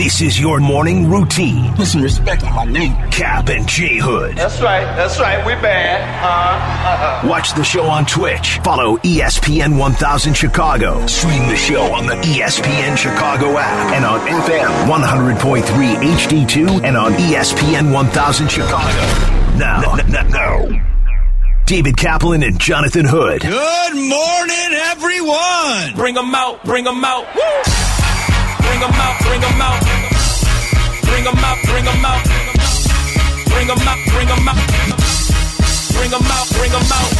This is your morning routine. Put some respect on my name. Kap and J Hood. That's right. That's right. We bad. Uh, uh, Watch the show on Twitch. Follow ESPN 1000 Chicago. Stream the show on the ESPN Chicago app and on FM 100.3 HD2 and on ESPN 1000 Chicago. Now, n- n- now. David Kaplan and Jonathan Hood. Good morning, everyone. Bring them out, bring them out. Woo! Bring them out, bring them out. Bring them out, bring them out. Bring them out, bring them out. Bring them out, bring them out.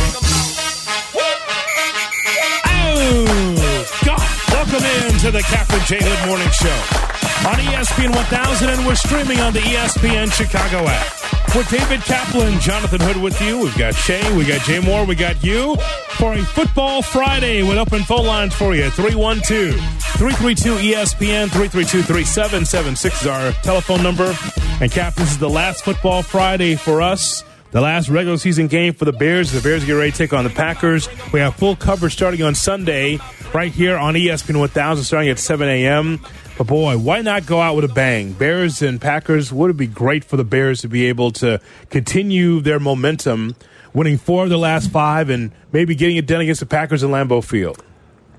Oh. Welcome in to the Kap and J Hood Morning Show on ESPN 1000, and we're streaming on the ESPN Chicago app. With David Kaplan, Jonathan Hood with you. We've got Shay, we got Jay Moore, we got you for a Football Friday with open phone lines for you. 312 332 ESPN 332 3776 is our telephone number. And Kap, this is the last Football Friday for us. The last regular season game for the Bears. The Bears get ready to take on the Packers. We have full coverage starting on Sunday right here on ESPN 1000 starting at 7 a.m. But boy, why not go out with a bang? Bears and Packers, would it be great for the Bears to be able to continue their momentum, winning four of the last five and maybe getting it done against the Packers in Lambeau Field?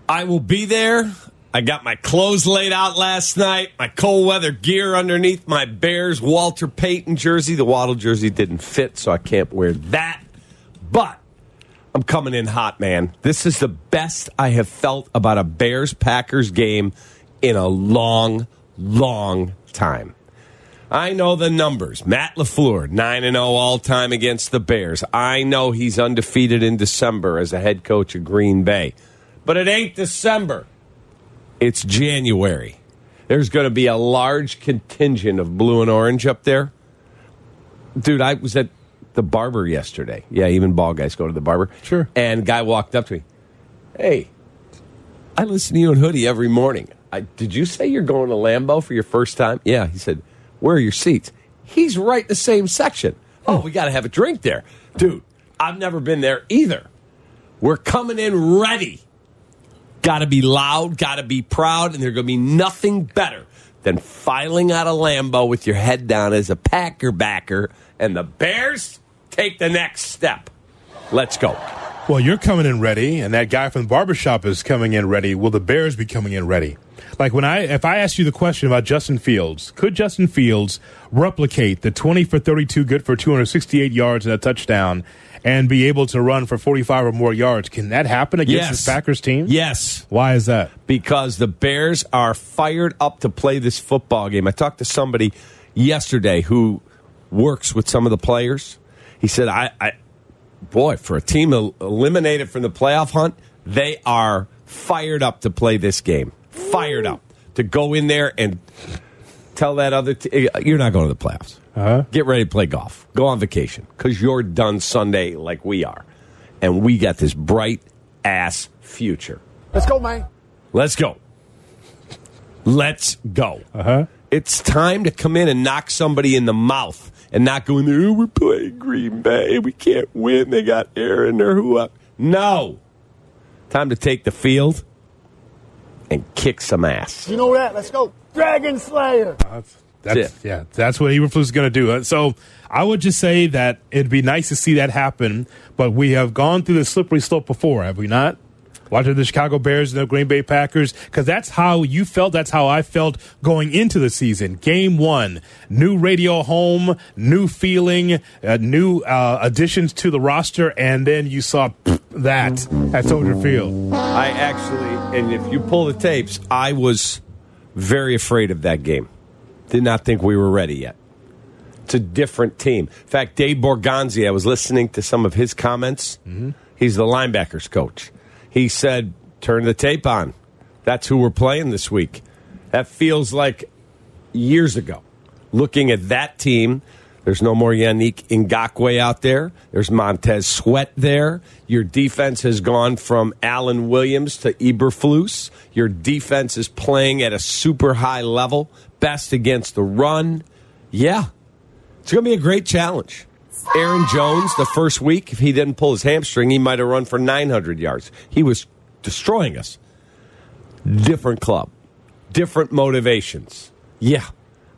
I will be there. I got my clothes laid out last night, my cold weather gear underneath my Bears Walter Payton jersey. The Waddle jersey didn't fit, so I can't wear that. But I'm coming in hot, man. This is the best I have felt about a Bears Packers game in a long, long time. I know the numbers. Matt LaFleur, 9 0 all time against the Bears. I know he's undefeated in December as a head coach of Green Bay. But it ain't December, it's January. There's going to be a large contingent of blue and orange up there. Dude, I was at the barber yesterday. Yeah, even ball guys go to the barber. Sure. And guy walked up to me. Hey, I listen to you and Hoodie every morning. I, did you say you're going to Lambeau for your first time? Yeah. He said, Where are your seats? He's right in the same section. Oh, we got to have a drink there. Dude, I've never been there either. We're coming in ready. Got to be loud, got to be proud, and there's going to be nothing better than filing out of Lambeau with your head down as a Packer backer, and the Bears take the next step. Let's go. Well, you're coming in ready, and that guy from the barbershop is coming in ready. Will the Bears be coming in ready? Like when I, if I asked you the question about Justin Fields, could Justin Fields replicate the 20 for 32, good for 268 yards and a touchdown, and be able to run for 45 or more yards? Can that happen against Yes. this Packers team? Yes. Why is that? because the Bears are fired up to play this football game. I talked to somebody yesterday who works with some of the players. He said, I, I boy, for a team el- eliminated from the playoff hunt, they are fired up to play this game. Fired up to go in there and tell that other t- you're not going to the playoffs. Uh-huh. Get ready to play golf. Go on vacation because you're done Sunday like we are. And we got this bright ass future. Let's go, man. Let's go. Let's go. Uh-huh. It's time to come in and knock somebody in the mouth and not go in there. "Oh, we're playing Green Bay. We can't win. They got Aaron or who up. No. Time to take the field and kick some ass. You know that? Let's go. Dragon Slayer. That's, that's it. yeah, that's what Eberflus is going to do. Uh, So I would just say that it'd be nice to see that happen, but we have gone through the slippery slope before, have we not? Watching the Chicago Bears and the Green Bay Packers, because that's how you felt. That's how I felt going into the season. Game one, new radio home, new feeling, uh, new uh, additions to the roster, and then you saw that at Soldier Field. I actually, and if you pull the tapes, I was very afraid of that game. Did not think we were ready yet. It's a different team. In fact, Dave Borgonzi, I was listening to some of his comments. He's the linebackers coach. He said, turn the tape on. That's who we're playing this week. That feels like years ago. Looking at that team, there's no more Yannick Ngakoue out there. There's Montez Sweat there. Your defense has gone from Alan Williams to Eberflus. Your defense is playing at a super high level, best against the run. Yeah, it's going to be a great challenge. Aaron Jones, the first week, if he didn't pull his hamstring, he might have run for 900 yards. He was destroying us. Different club, different motivations. Yeah,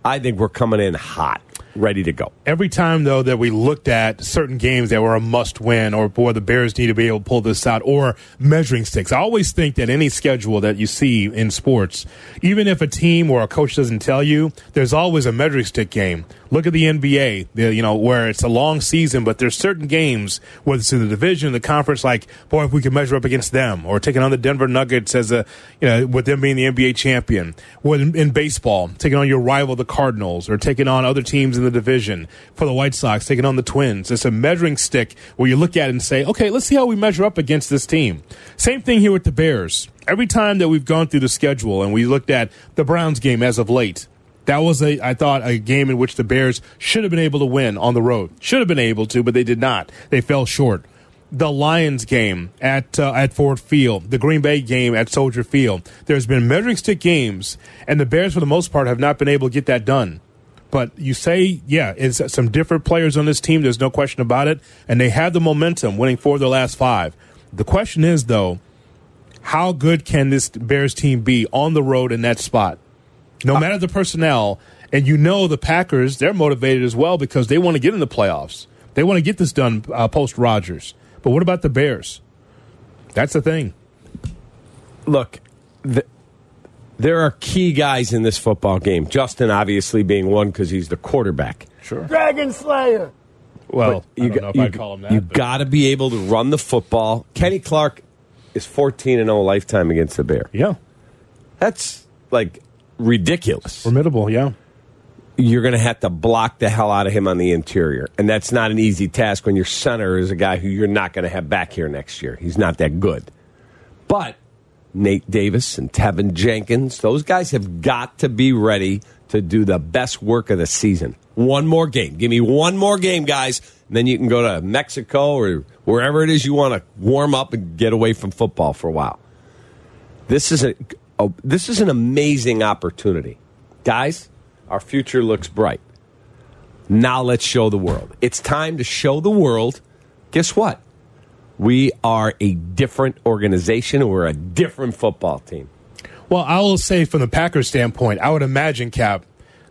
I think we're coming in hot, ready to go. Every time, though, that we looked at certain games that were a must win, or boy, the Bears need to be able to pull this out, or measuring sticks, I always think that any schedule that you see in sports, even if a team or a coach doesn't tell you, there's always a measuring stick game. Look at the NBA, the, you know, where it's a long season, but there's certain games, whether it's in the division, the conference, like, boy, if we could measure up against them, or taking on the Denver Nuggets as a, you know, with them being the NBA champion, in, in baseball, taking on your rival, the Cardinals, or taking on other teams in the division for the White Sox, taking on the Twins. It's a measuring stick where you look at it and say, okay, let's see how we measure up against this team. Same thing here with the Bears. Every time that we've gone through the schedule and we looked at the Browns game as of late, that was a, I thought, a game in which the Bears should have been able to win on the road. Should have been able to, but they did not. They fell short. The Lions game at uh, at Ford Field, the Green Bay game at Soldier Field. There's been measuring stick games, and the Bears, for the most part, have not been able to get that done. But you say, yeah, it's some different players on this team. There's no question about it, and they have the momentum, winning four of their last five. The question is, though, how good can this Bears team be on the road in that spot? No matter the personnel, and you know the Packers, they're motivated as well because they want to get in the playoffs. They want to get this done uh, post Rodgers. But what about the Bears? That's the thing. Look, the, there are key guys in this football game. Justin, obviously, being one because he's the quarterback. Sure. Dragon Slayer. Well, you I don't know if you, I'd that. You but- got to be able to run the football. Kenny Clark is 14 and 0 lifetime against the Bear. yeah, That's like ridiculous. formidable. Yeah. You're going to have to block the hell out of him on the interior. And that's not an easy task when your center is a guy who you're not going to have back here next year. He's not that good. But Nate Davis and Teven Jenkins, those guys have got to be ready to do the best work of the season. One more game. Give me one more game, guys. And then you can go to Mexico or wherever it is you want to warm up and get away from football for a while. This is a, a this is an amazing opportunity. Guys, our future looks bright. Now let's show the world. It's time to show the world. Guess what? We are a different organization. We're a different football team. Well, I will say from the Packers standpoint, I would imagine, Kap,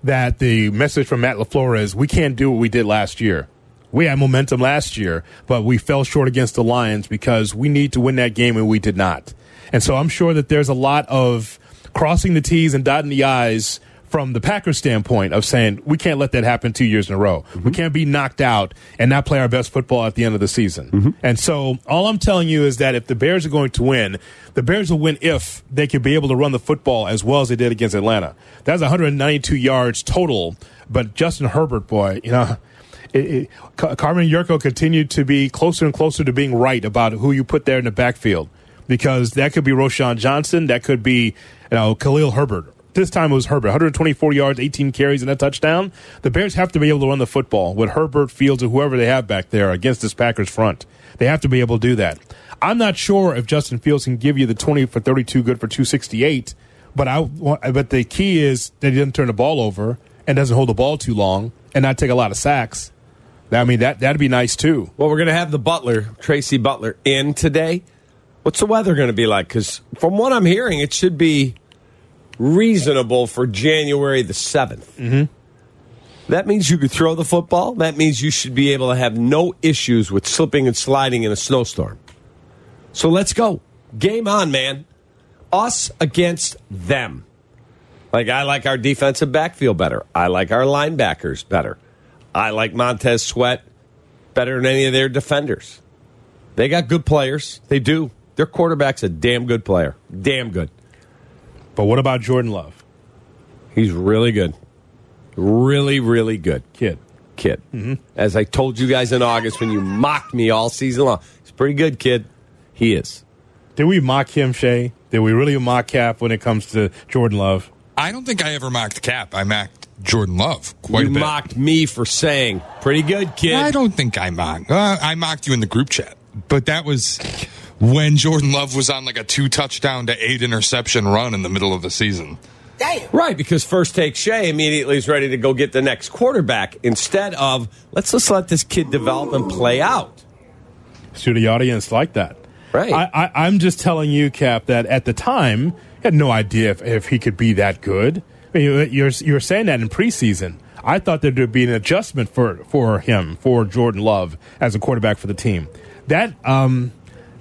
that the message from Matt LaFleur is we can't do what we did last year. We had momentum last year, but we fell short against the Lions because we need to win that game and we did not. And so I'm sure that there's a lot of crossing the T's and dotting the I's from the Packers standpoint of saying we can't let that happen two years in a row. We mm-hmm. can't be knocked out and not play our best football at the end of the season. Mm-hmm. And so all I'm telling you is that if the Bears are going to win, the Bears will win if they can be able to run the football as well as they did against Atlanta. That's 192 yards total. But Justin Herbert, boy, you know. It, it, Carmen Yurko continued to be closer and closer to being right about who you put there in the backfield because that could be Roschon Johnson, that could be you know Khalil Herbert. This time it was Herbert, 124 yards, 18 carries, and a touchdown. The Bears have to be able to run the football with Herbert, Fields, or whoever they have back there against this Packers front. They have to be able to do that. I'm not sure if Justin Fields can give you the 20 for 32, good for 268. But I, but the key is that he doesn't turn the ball over and doesn't hold the ball too long and not take a lot of sacks. I mean that that'd be nice too. Well, we're to have the Butler, Tracey Butler, in today. What's the weather going to be like? Because from what I'm hearing, it should be reasonable for January the 7th. Mm-hmm. That means you could throw the football. That means you should be able to have no issues with slipping and sliding in a snowstorm. So let's go. Game on, man. Us against them. Like, I like our defensive backfield better. I like our linebackers better. I like Montez Sweat better than any of their defenders. They got good players. They do. Their quarterback's a damn good player. Damn good. But what about Jordan Love, He's really good. Really, really good. kid? Kid. As I told you guys in August when you mocked me all season long, he's pretty good kid. He is. Did we mock him, Shay? Did we really mock Kap when it comes to Jordan Love? I don't think I ever mocked Kap. I mocked Jordan Love quite you a bit. mocked me for saying, pretty good kid. I don't think I mocked. Uh, I mocked you in the group chat, but that was when Jordan Love was on like a two touchdown to eight interception run in the middle of the season. Right, because first take Shea immediately is ready to go get the next quarterback instead of let's just let this kid develop and play out. To the audience like that. Right. I, I, I'm just telling you, Kap, that at the time, I had no idea if, if he could be that good. I mean, you- you're you're saying that in preseason. I thought there would be an adjustment for for him for Jordan Love as a quarterback for the team. That um,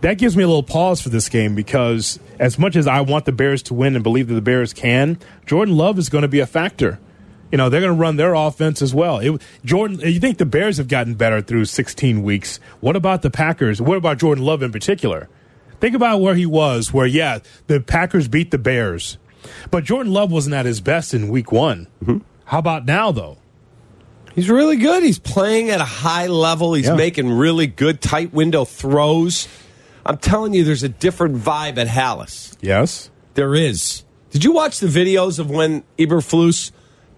that gives me a little pause for this game because as much as I want the Bears to win and believe that the Bears can, Jordan Love is going to be a factor. You know they're going to run their offense as well. It, Jordan, you think the Bears have gotten better through 16 weeks? What about the Packers? What about Jordan Love in particular? Think about where he was. Where yeah, the Packers beat the Bears, but Jordan Love wasn't at his best in Week One. Mm-hmm. How about now though? He's really good. He's playing at a high level. He's Yeah. making really good tight window throws. I'm telling you, there's a different vibe at Halas. Yes. There is. Did you watch the videos of when Eberflus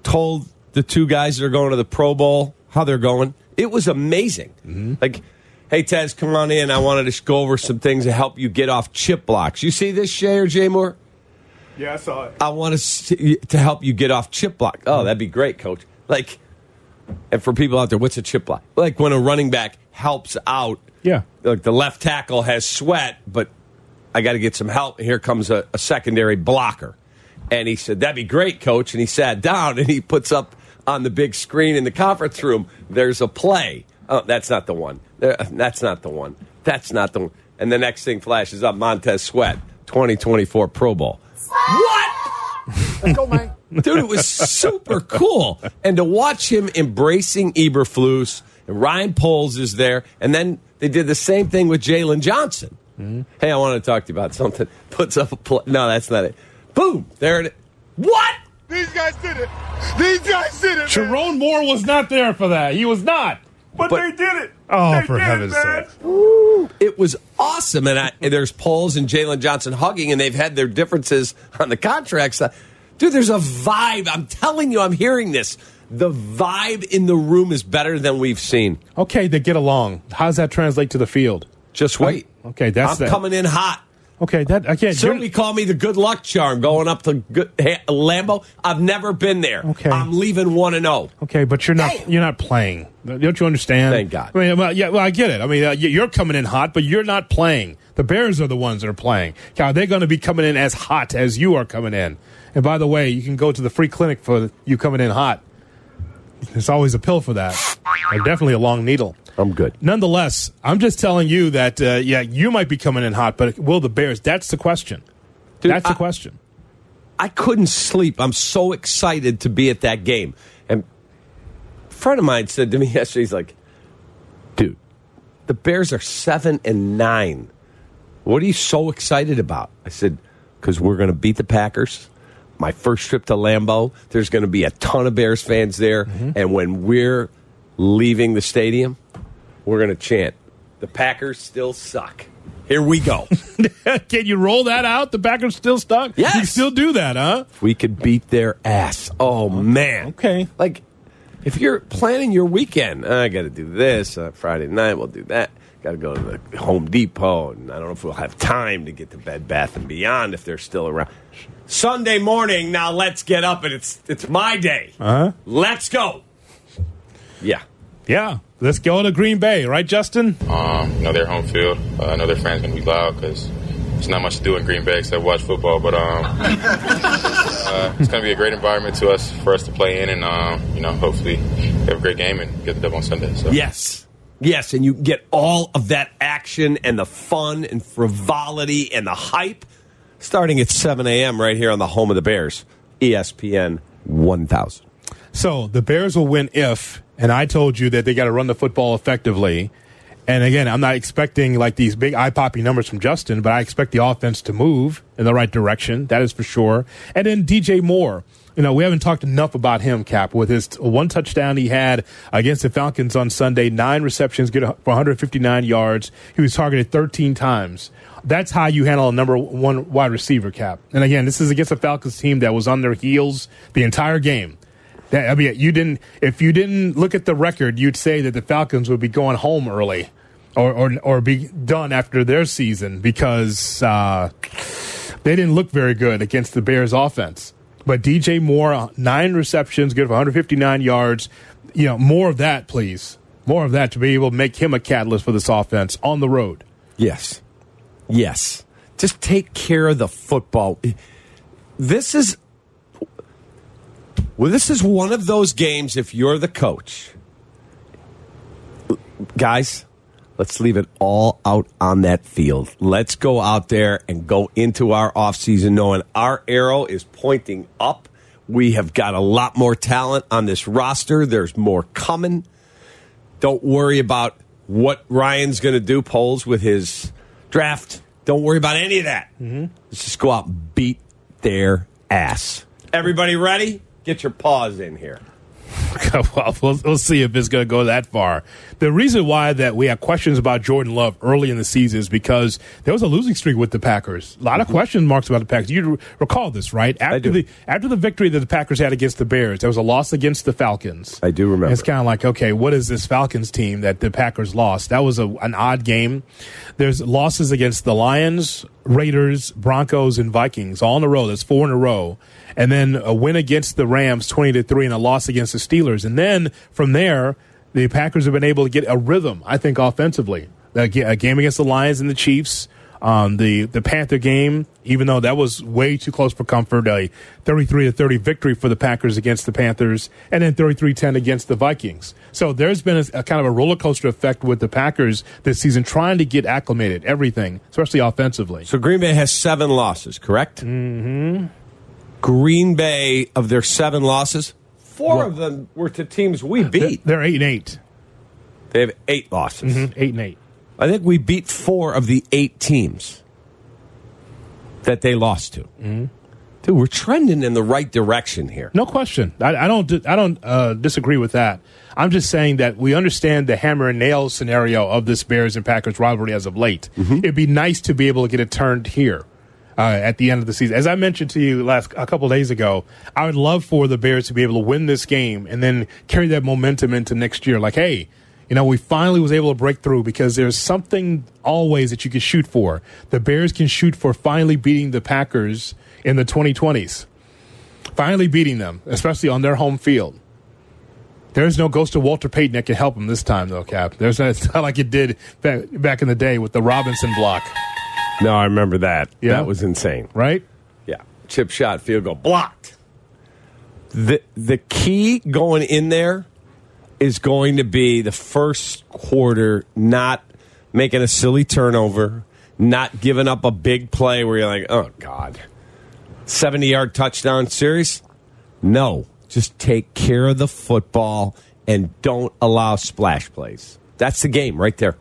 told the two guys that are going to the Pro Bowl how they're going? It was amazing. Mm-hmm. Like, hey, Tez, come on in. I wanted to go over some things to help you get off chip blocks. You see this, Shay or Jay Moore? Yeah, I saw it. I want to see, to help you get off chip block. Oh, that'd be great, coach. Like, and for people out there, what's a chip block? Like when a running back helps out. Yeah. Like the left tackle has sweat, but I got to get some help. Here comes a, a secondary blocker. And he said, That'd be great, coach. And he sat down and he puts up on the big screen in the conference room, there's a play. Oh, that's not the one. There, that's not the one. That's not the one. And the next thing flashes up Montez Sweat, 2024 Pro Bowl. What? Let's go, man. Dude, it was super cool. And to watch him embracing Eberflus, and Ryan Poles is there, and then they did the same thing with Jaylon Johnson. Mm-hmm. Hey, I want to talk to you about something. Puts up a play. No, that's not it. Boom! There it is. What? These guys did it. These guys did it. Jerome Moore was not there for that. He was not. But, But- they did it. Oh, They for did it, heaven's man. sake. It was awesome. And, I, and there's Poles and Jaylon Johnson hugging, and they've had their differences on the contracts. Dude, there's a vibe. I'm telling you, I'm hearing this. The vibe in the room is better than we've seen. Okay, they get along. How does that translate to the field? Just wait. Okay, that's I'm that. coming in hot. Okay, that again. Certainly you're- call me the good luck charm going up to good, Ha- Lambeau. I've never been there. Okay. I'm leaving 1 and oh. 0. Okay, but you're not you're not playing. Don't you understand? Thank God. I mean, well, yeah, well, I get it. I mean, uh, you're coming in hot, but you're not playing. The Bears are the ones that are playing. Are they going to be coming in as hot as you are coming in? And by the way, you can go to the free clinic for you coming in hot. There's always a pill for that, or definitely a long needle. I'm good. Nonetheless, I'm just telling you that uh, yeah, you might be coming in hot, but will the Bears? That's the question. Dude, That's the I- question. I couldn't sleep. I'm so excited to be at that game. And a friend of mine said to me yesterday, he's like, dude, the Bears are 7 and 9. What are you so excited about? I said, because we're going to beat the Packers. My first trip to Lambeau, there's going to be a ton of Bears fans there. And when we're leaving the stadium, we're going to chant, the Packers still suck. Here we go. Can you roll that out? The Packers still stuck. Yes. you still do that, huh? we could beat their ass. Oh man. Okay. Like if you're planning your weekend, I got to do this uh, Friday night. We'll do that. Got to go to the Home Depot, and I don't know if we'll have time to get to Bed Bath and Beyond if they're still around. Sunday morning. Now let's get up, and it's it's my day. Uh huh. Let's go. Yeah. Yeah. Let's go to Green Bay, right, Justin? Um, you know, their home field. Uh, I know their fans going to be loud because there's not much to do in Green Bay except watch football. But um, uh, it's going to be a great environment to us for us to play in, and um, you know, hopefully, have a great game and get the dub on Sunday. So. Yes. Yes, and you get all of that action and the fun and frivolity and the hype starting at 7 a.m. right here on the home of the Bears, ESPN 1000. So the Bears will win if, and I told you that they got to run the football effectively. And again, I'm not expecting like these big eye popping numbers from Justin, but I expect the offense to move in the right direction. That is for sure. And then DJ Moore. You know, we haven't talked enough about him, Kap, with his one touchdown he had against the Falcons on Sunday, nine receptions, get for 159 yards. He was targeted 13 times. That's how you handle a number one wide receiver, Kap. And again, this is against a Falcons team that was on their heels the entire game. That, I mean, you didn't. If you didn't look at the record, you'd say that the Falcons would be going home early, or or, or be done after their season because uh, they didn't look very good against the Bears' offense. But DJ Moore, nine receptions, good for 159 yards. You know, more of that, please. More of that to be able to make him a catalyst for this offense on the road. Yes. Yes. Just take care of the football. This is Well, this is one of those games, if you're the coach, guys, let's leave it all out on that field. Let's go out there and go into our offseason knowing our arrow is pointing up. We have got a lot more talent on this roster. There's more coming. Don't worry about what Ryan's going to do, Poles with his draft. Don't worry about any of that. Mm-hmm. Let's just go out and beat their ass. Everybody ready? Get your paws in here. well, we'll, we'll see if it's going to go that far. The reason why that we had questions about Jordan Love early in the season is because there was a losing streak with the Packers. A lot of mm-hmm. question marks about the Packers. You recall this, right? After do. the after the victory that the Packers had against the Bears, there was a loss against the Falcons. I do remember. It's kind of like, okay, what is this Falcons team that the Packers lost? That was a, an odd game. There's losses against the Lions, Raiders, Broncos, and Vikings all in a row. That's four in a row. And then a win against the Rams, 20 to 3, and a loss against the Steelers. And then from there, the Packers have been able to get a rhythm, I think, offensively. A game against the Lions and the Chiefs. Um, the the Panther game, even though that was way too close for comfort, a 33 to 30 victory for the Packers against the Panthers, and then 33-10 against the Vikings. So there's been a, a kind of a roller coaster effect with the Packers this season, trying to get acclimated, everything, especially offensively. So Green Bay has seven losses, correct? Mm-hmm. Green Bay, of their seven losses, four of them were to teams we beat. They're eight and eight, They have eight losses. eight and eight. I think we beat four of the eight teams that they lost to. Mm-hmm. Dude, we're trending in the right direction here. No question. I, I don't. I don't uh, disagree with that. I'm just saying that we understand the hammer and nail scenario of this Bears and Packers rivalry as of late. It'd be nice to be able to get it turned here uh, at the end of the season. As I mentioned to you last a couple days ago, I would love for the Bears to be able to win this game and then carry that momentum into next year. Like, hey, you know, we finally was able to break through because there's something always that you can shoot for. The Bears can shoot for finally beating the Packers in the 2020s. Finally beating them, especially on their home field. There's no ghost of Walter Payton that can help them this time, though, Kap. There's not, it's not like it did back, back in the day with the Robinson block, No, I remember that. Yeah. That was insane. right? Yeah. Chip shot, field goal, blocked. The the key going in there is going to be the first quarter not making a silly turnover, not giving up a big play where you're like, oh God. 70 yard touchdown series? No. Just take care of the football and don't allow splash plays. That's the game right there.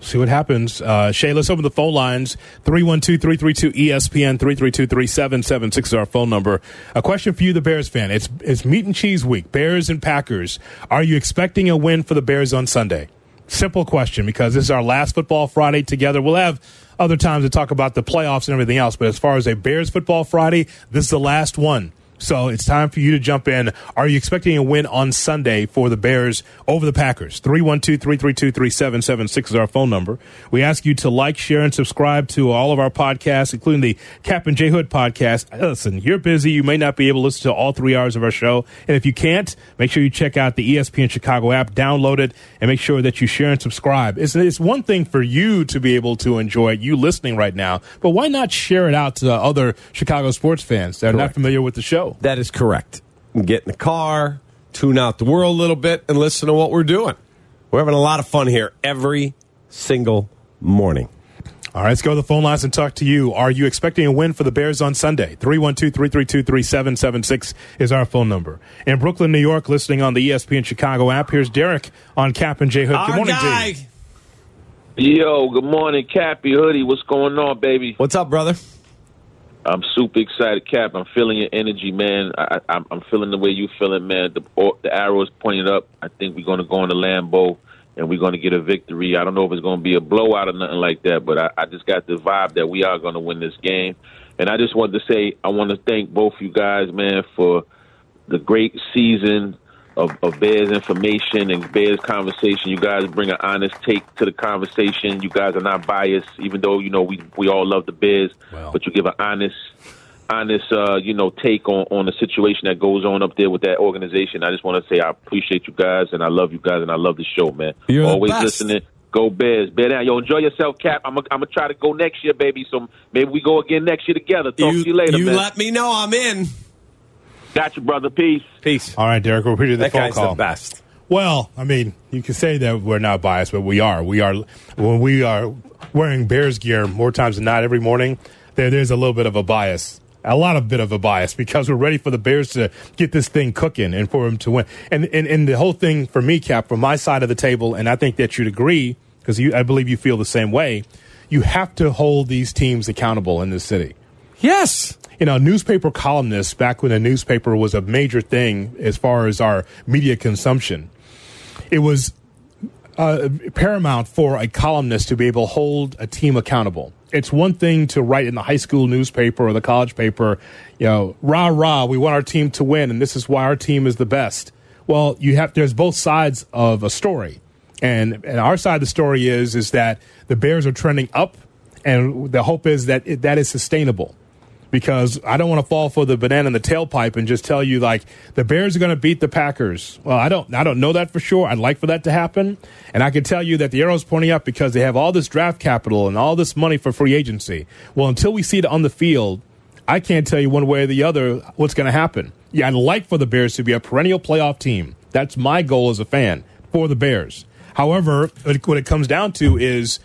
See what happens. Uh, Shay, let's open the phone lines. 312-332-ESPN, 332-3776 is our phone number. A question for you, the Bears fan. It's, it's meat and cheese week, Bears and Packers. Are you expecting a win for the Bears on Sunday? Simple question because this is our last football Friday together. We'll have other times to talk about the playoffs and everything else, but as far as a Bears football Friday, this is the last one. So it's time for you to jump in. Are you expecting a win on Sunday for the Bears over the Packers? 312-332-3776 is our phone number. We ask you to like, share, and subscribe to all of our podcasts, including the Kap and J Hood podcast. Listen, you're busy. You may not be able to listen to all three hours of our show. And if you can't, make sure you check out the ESPN Chicago app, download it, and make sure that you share and subscribe. It's, it's one thing for you to be able to enjoy it, you listening right now, but why not share it out to other Chicago sports fans that are not familiar with the show? That is correct. Get in the car, tune out the world a little bit, and listen to what we're doing. We're having a lot of fun here every single morning. All right, let's go to the phone lines and talk to you. Are you expecting a win for the Bears on Sunday? 312 332 3776 is our phone number. In Brooklyn, New York, listening on the ESPN Chicago app, here's Derek on Kap and J Hood. Good Our morning, guy. D. Yo, good morning, Cappy Hoodie. What's going on, baby? What's up, brother? I'm super excited, Kap. I'm feeling your energy, man. I, I'm feeling the way you're feeling, man. The the arrow is pointed up. I think we're going to go on the Lambeau and we're going to get a victory. I don't know if it's going to be a blowout or nothing like that, but I, I just got the vibe that we are going to win this game. And I just wanted to say I want to thank both you guys, man, for the great season of, of Bears information and Bears conversation. You guys bring an honest take to the conversation. You guys are not biased, even though you know we we all love the Bears, but you give an honest, honest, uh, you know, take on on the situation that goes on up there with that organization. I just want to say I appreciate you guys and I love you guys and I love the show, man. You're Always listening. Go Bears, Bear down. Yo, enjoy yourself, Kap. I'm gonna try to go next year, baby. So maybe we go again next year together. Talk to you later, you man. let me know I'm in. Got you, brother. Peace. Peace. All right, Derek, we'll appreciate the That phone guy's call. the best. Well, I mean, you can say that we're not biased, but we are. We are when we are wearing Bears gear more times than not every morning. There, there's a little bit of a bias, a lot of bit of a bias because we're ready for the Bears to get this thing cooking and for them to win. And and, and the whole thing for me, Kap, from my side of the table, and I think that you'd agree because you, I believe you feel the same way. You have to hold these teams accountable in this city Yes. You know, newspaper columnists back when a newspaper was a major thing as far as our media consumption. It was uh, paramount for a columnist to be able to hold a team accountable. It's one thing to write in the high school newspaper or the college paper, you know, rah rah, we want our team to win, and this is why our team is the best. Well, you have there's both sides of a story, and and our side of the story is is that the Bears are trending up, and the hope is that it, that is sustainable because I don't want to fall for the banana in the tailpipe and just tell you like the Bears are going to beat the Packers. Well, I don't I don't know that for sure. I'd like for that to happen, and I can tell you that the arrow's pointing up because they have all this draft capital and all this money for free agency. Well, until we see it on the field, I can't tell you one way or the other what's going to happen. Yeah, I'd like for the Bears to be a perennial playoff team. That's my goal as a fan for the Bears. However, what it comes down to is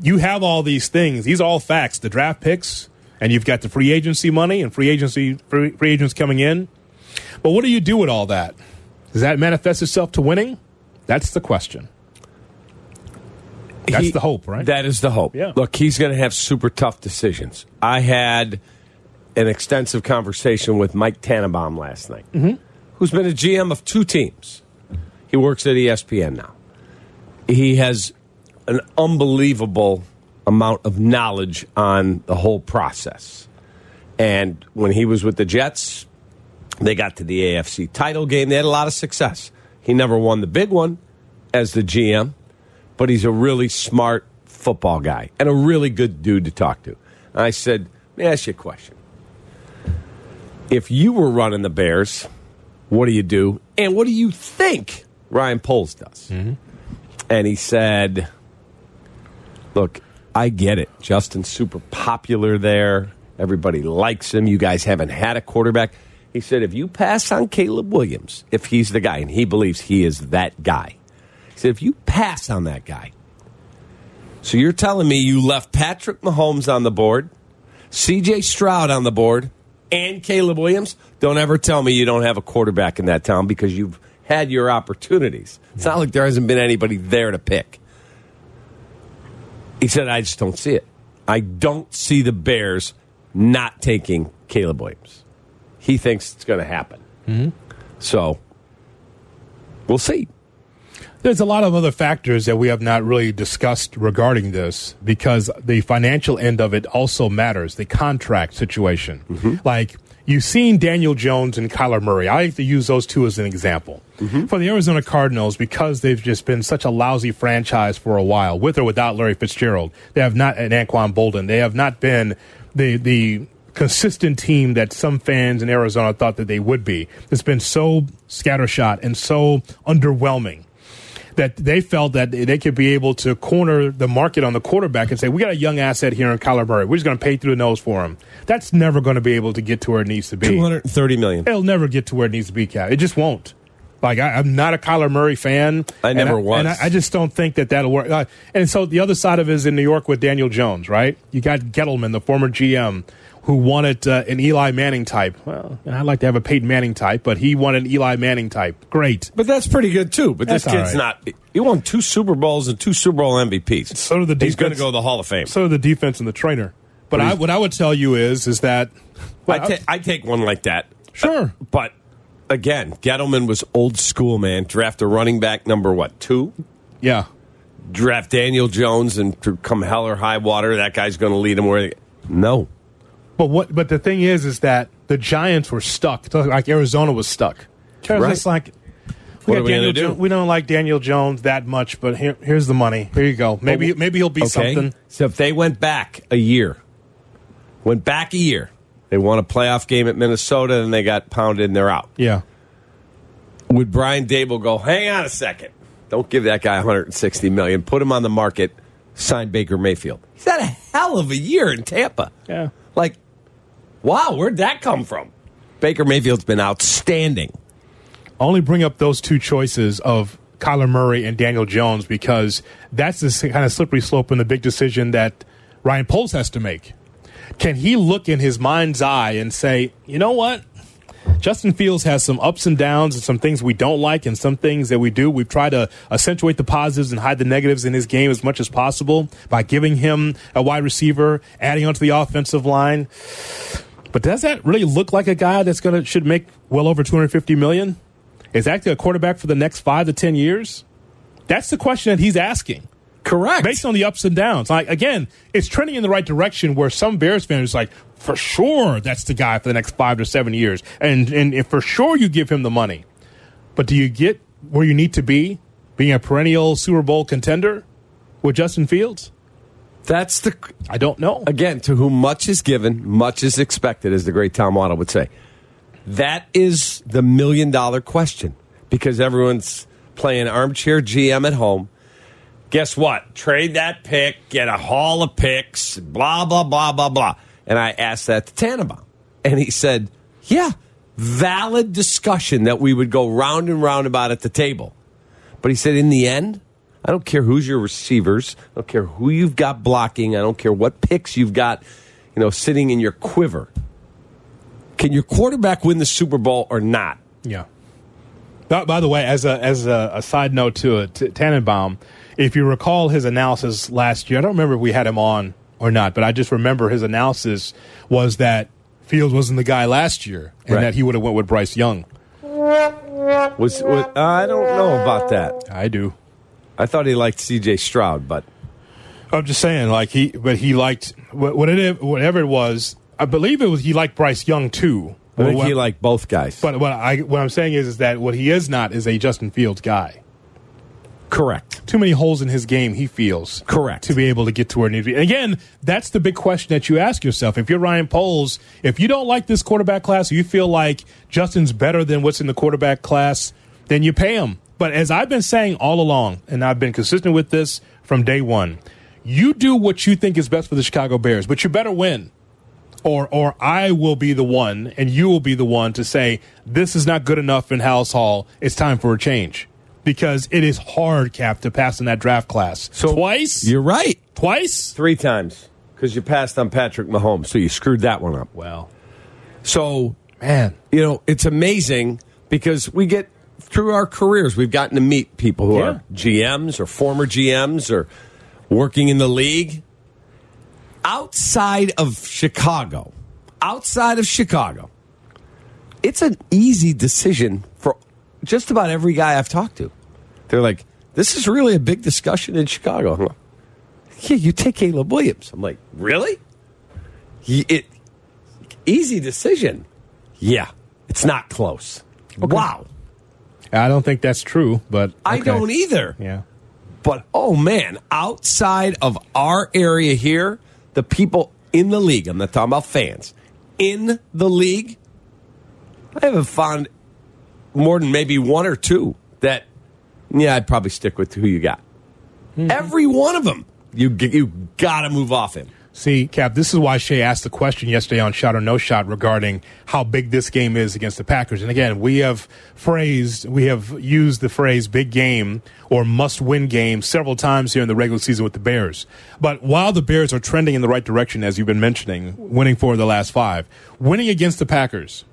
you have all these things. These are all facts. The draft picks, and you've got the free agency money and free agency free, free agents coming in. But what do you do with all that? Does that manifest itself to winning? That's the question. That's He- the hope, right? That is the hope. Yeah. Look, he's going to have super tough decisions. I had an extensive conversation with Mike Tannenbaum last night, Mm-hmm. who's been a GM of two teams. He works at ESPN now. He has an unbelievable amount of knowledge on the whole process. And when he was with the Jets, they got to the AFC title game. They had a lot of success. He never won the big one as the GM, but he's a really smart football guy and a really good dude to talk to. And I said, Let me ask you a question. If you were running the Bears, what do you do? And what do you think Ryan Poles does? Mm-hmm. And he said, Look, I get it. Justin's super popular there. Everybody likes him. You guys haven't had a quarterback. He said, if you pass on Caleb Williams, if he's the guy, and he believes he is that guy, he said, if you pass on that guy, so you're telling me you left Patrick Mahomes on the board, CJ Stroud on the board, and Caleb Williams? Don't ever tell me you don't have a quarterback in that town because you've had your opportunities. It's not like there hasn't been anybody there to pick. He said, I just don't see it. I don't see the Bears not taking Caleb Williams. He thinks it's going to happen. Mm-hmm. So we'll see. There's a lot of other factors that we have not really discussed regarding this because the financial end of it also matters, the contract situation. Like you've seen Daniel Jones and Kyler Murray. I like to use those two as an example. Mm-hmm. For the Arizona Cardinals, because they've just been such a lousy franchise for a while, with or without Larry Fitzgerald, they have not, and Anquan Boldin, they have not been the, the, consistent team that some fans in Arizona thought that they would be. It's been so scattershot and so underwhelming that they felt that they could be able to corner the market on the quarterback and say, we got a young asset here in Kyler Murray. We're just going to pay through the nose for him. That's never going to be able to get to where it needs to be. 230 million. It'll never get to where it needs to be, Cal. It just won't. Like I, I'm not a Kyler Murray fan. I and never was. and I, I just don't think that that'll work. Uh, and so the other side of it is in New York with Daniel Jones, right? You got Gettleman, the former GM, who wanted uh, an Eli Manning type. Well, I'd like to have a Peyton Manning type, but he wanted an Eli Manning type. Great. But that's pretty good too. But this That's all kid's right. not. He won two Super Bowls and two Super Bowl MVPs. So the He's going to go to the Hall of Fame. So the defense and the trainer. But I, what I would tell you is, is that I, ta- I take one like that. Sure. But again, Gettleman was old school, man. Draft a running back number what two? yeah, Draft Daniel Jones and to come hell or high water, that guy's going to lead him where. They, no, But what? But the thing is, is that the Giants were stuck, like Arizona was stuck. Right. it's like What got are we Daniel gonna do? we don't like Daniel Jones that much, but here, here's the money. Here you go. Maybe But- maybe he'll be okay. something. So if they went back a year, went back a year, they won a playoff game at Minnesota and they got pounded and they're out. Yeah. would Brian Daboll go, hang on a second. Don't give that guy 160 million. Put him on the market. Sign Baker Mayfield. He's had a hell of a year in Tampa. Yeah. Like, wow, where'd that come from? Baker Mayfield's been outstanding. I only bring up those two choices of Kyler Murray and Daniel Jones because that's the kind of slippery slope in the big decision that Ryan Poles has to make. Can he look in his mind's eye and say, you know what? Justin Fields has some ups and downs and some things we don't like and some things that we do. We've tried to accentuate the positives and hide the negatives in his game as much as possible by giving him a wide receiver, adding onto the offensive line. But does that really look like a guy that's going to should make well over 250 million? Is that a quarterback for the next 5 to 10 years? That's the question that he's asking. Correct. Based on the ups and downs. Like again, it's trending in the right direction where some Bears fans are like, for sure that's the guy for the next five to seven years. And and if for sure you give him the money. But do you get where you need to be, being a perennial Super Bowl contender with Justin Fields? That's the. I don't know. Again, to whom much is given, much is expected, as the great Tom Waddle would say. That is the million dollar question because everyone's playing armchair GM at home. Guess what? Trade that pick, get a haul of picks, blah, blah, blah, blah, blah. And I asked that to Tannenbaum. And he said, yeah, valid discussion that we would go round and round about at the table. But he said, in the end, I don't care who's your receivers. I don't care who you've got blocking. I don't care what picks you've got, you know, sitting in your quiver. Can your quarterback win the Super Bowl or not? Yeah. By, by the way, as a as a, a side note to it, to Tannenbaum, if you recall his analysis last year, I don't remember if we had him on or not, but I just remember his analysis was that Fields wasn't the guy last year, and Right. that he would have went with Bryce Young. Was, was I don't know about that. I do. I thought he liked C.J. Stroud, but I'm just saying, like he, but he liked what, what it, whatever it was. I believe it was he liked Bryce Young too. I think What- he liked both guys. But what I what I'm saying is, is that what he is not is a Justin Fields guy. Correct. Too many holes in his game. He feels Correct. to be able to get to where he needs to be. And again, that's the big question that you ask yourself. If you're Ryan Poles, if you don't like this quarterback class, you feel like Justin's better than what's in the quarterback class, then you pay him. But as I've been saying all along, and I've been consistent with this from day one, you do what you think is best for the Chicago Bears, but you better win or or I will be the one and you will be the one to say this is not good enough in Halas Hall. It's time for a change because it is hard, Kap, to pass in that draft class. So twice, You're right. twice. Three times because you passed on Patrick Mahomes, so you screwed that one up. Well, So man, you know it's amazing because we get through our careers we've gotten to meet people who Yeah. are GMs or former GMs or working in the league outside of Chicago. Outside of Chicago, it's an easy decision for just about every guy I've talked to. They're like, "This is really a big discussion in Chicago." Yeah, you take Caleb Williams. I'm like, really? It easy decision. Yeah, it's not close. Wow, I don't think that's true, but I don't either. Yeah, But oh man, outside of our area here, the people in the league, I'm not talking about fans, in the league, I haven't found more than maybe one or two that, yeah, I'd probably stick with who you got. Mm-hmm. Every one of them, you, you got to move off him. See, Kap, this is why Shea asked the question yesterday on Shot or No Shot regarding how big this game is against the Packers. And again, we have phrased, we have used the phrase big game or must win game several times here in the regular season with the Bears. But while the Bears are trending in the right direction, as you've been mentioning, winning four of the last five, winning against the Packers,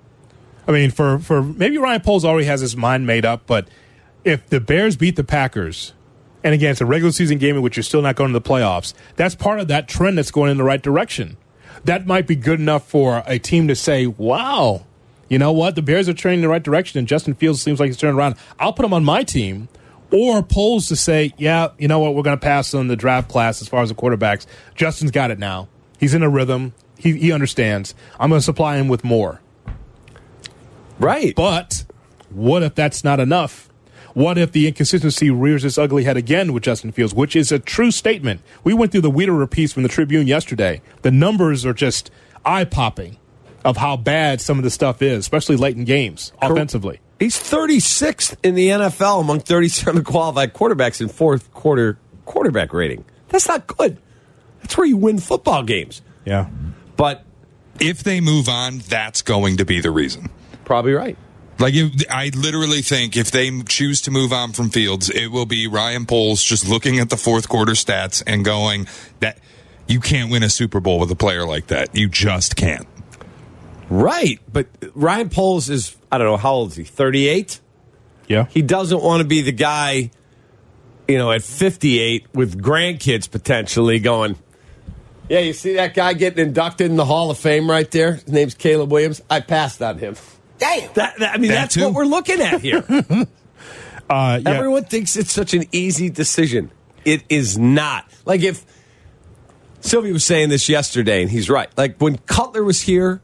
I mean, for, for maybe Ryan Poles already has his mind made up, but if the Bears beat the Packers, and again, it's a regular season game in which you're still not going to the playoffs, that's part of that trend that's going in the right direction. That might be good enough for a team to say, wow, you know what? The Bears are trending in the right direction, and Justin Fields seems like he's turning around. I'll put him on my team. Or Poles to say, yeah, you know what? We're going to pass on the draft class as far as the quarterbacks. Justin's got it now. He's in a rhythm. He, he understands. I'm going to supply him with more. Right. But what if that's not enough? What if the inconsistency rears its ugly head again with Justin Fields, which is a true statement? We went through the Wiederer piece from the Tribune yesterday. The numbers are just eye popping of how bad some of the stuff is, especially late in games offensively. He's 36th in the NFL among 37 qualified quarterbacks in fourth quarter quarterback rating. That's not good. That's where you win football games. Yeah. But If they move on, that's going to be the reason. probably right. Like if, I literally think if they choose to move on from Fields, it will be Ryan Poles just looking at the fourth quarter stats and going that you can't win a Super Bowl with a player like that. You just can't. Right. But Ryan Poles is, I don't know, how old is he? 38? Yeah. He doesn't want to be the guy, you know, at 58 with grandkids potentially going, yeah, you see that guy getting inducted in the Hall of Fame right there? His name's Caleb Williams. I passed on him. Damn. That, that- I mean, That that's too. what we're looking at here. Uh, yeah. Everyone thinks it's such an easy decision. It is not. Like if Sylvia was saying this yesterday, and he's right. Like when Cutler was here,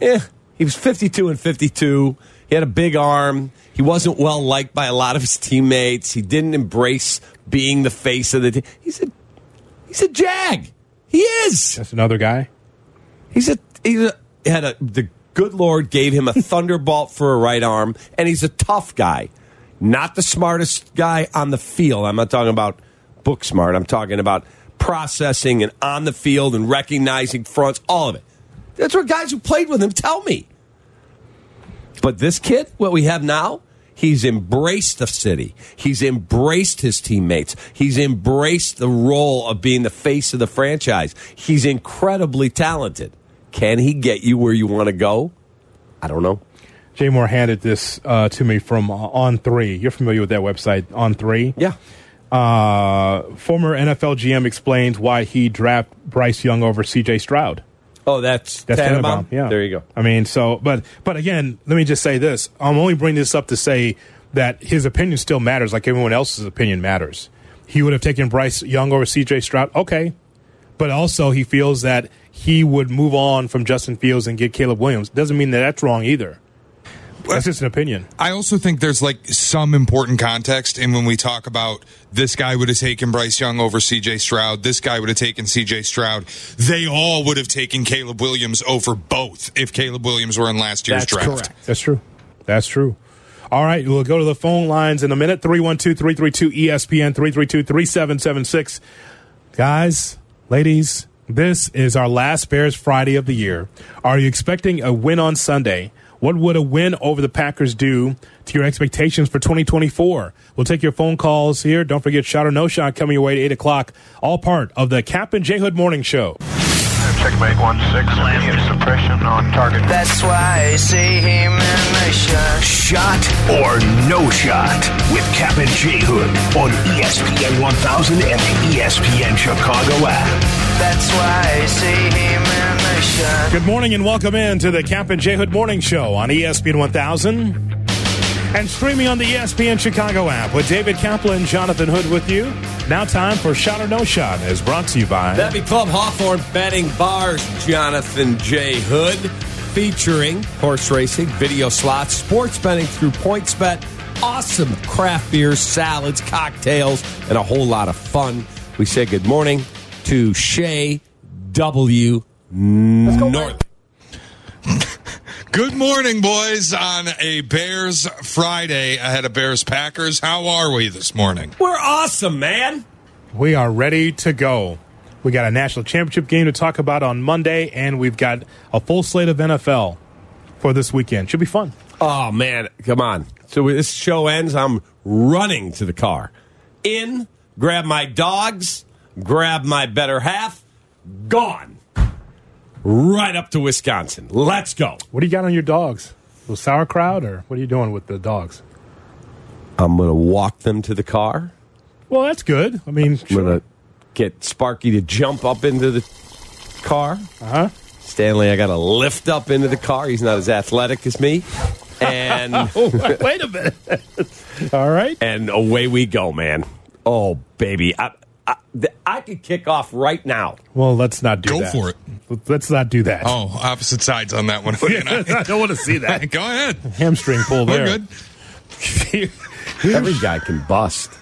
yeah, he was 52 and 52. He had a big arm. He wasn't well liked by a lot of his teammates. He didn't embrace being the face of the team. He's a he's a jag. He is. That's another guy. He's a he's a had a the good Lord gave him a thunderbolt for a right arm, and he's a tough guy. Not the smartest guy on the field. I'm not talking about book smart. I'm talking about processing and on the field and recognizing fronts, all of it. That's what guys who played with him tell me. But this kid, what we have now, he's embraced the city. He's embraced his teammates. He's embraced the role of being the face of the franchise. He's incredibly talented. Can he get you where you want to go? I don't know. Jay Moore handed this uh, to me from uh, On Three. You're familiar with that website, On Three? Yeah. Uh, former NFL GM explains why he drafted Bryce Young over C.J. Stroud. Oh, that's, That's Tannenbaum? Tannenbaum. Yeah, There you go. I mean, so, but, but again, let me just say this: I'm only bringing this up to say that his opinion still matters, like everyone else's opinion matters. He would have taken Bryce Young over C.J. Stroud, okay, but also he feels that he would move on from Justin Fields and get Caleb Williams. Doesn't mean that that's wrong either. That's just an opinion. I also think there's like some important context in when we talk about this guy would have taken Bryce Young over CJ Stroud, this guy would have taken CJ Stroud. They all would have taken Caleb Williams over both if Caleb Williams were in last year's That's draft. correct. That's true. That's true. All right, we'll go to the phone lines in a minute. 312 332 ESPN 332 3776. Guys, ladies, this is our last Bears Friday of the year. Are you expecting a win on Sunday? What would a win over the Packers do to your expectations for 2024? We'll take your phone calls here. Don't forget shot or no shot coming your way at 8 o'clock. All part of the Kap and J Hood Morning Show. Checkmate 1-6, immediate suppression on target. That's why I see him in the shot. Shot or no shot with Kap and J Hood on ESPN 1000 and the ESPN Chicago app. That's why I see him in the shot. Good morning and welcome in to the Kap and J Hood Morning Show on ESPN 1000 and streaming on the ESPN Chicago app with David Kaplan, Jonathan Hood with you. Now time for Shot or No Shot is brought to you by That'd be Club Hawthorne Betting Bars, Jonathan J. Hood, featuring horse racing, video slots, sports betting through PointsBet, awesome craft beers, salads, cocktails, and a whole lot of fun. We say good morning to Shay W. North. Good morning, boys, on a Bears Friday ahead of Bears Packers. How are we this morning? We're awesome, man. We are ready to go. We got a national championship game to talk about on Monday, and we've got a full slate of NFL for this weekend. Should be fun. Oh man, come on! So this show ends, I'm running to the car, in, grab my dogs, grab my better half, gone, right up to Wisconsin. Let's go. What do you got on your dogs? A little sauerkraut, or what are you doing with the dogs? I'm gonna walk them to the car. Well, that's good. I mean, I'm gonna get Sparky to jump up into the car. Uh huh. Stanley, I gotta lift up into the car. He's not as athletic as me, and Oh, wait a minute. All right. and away we go, man. Oh baby, I I, I could kick off right now. Well, let's not do Go that. for it. Let's not do that. Oh, opposite sides on that one. I don't want to see that. Go ahead. Hamstring pull We're there. good. Every guy can bust.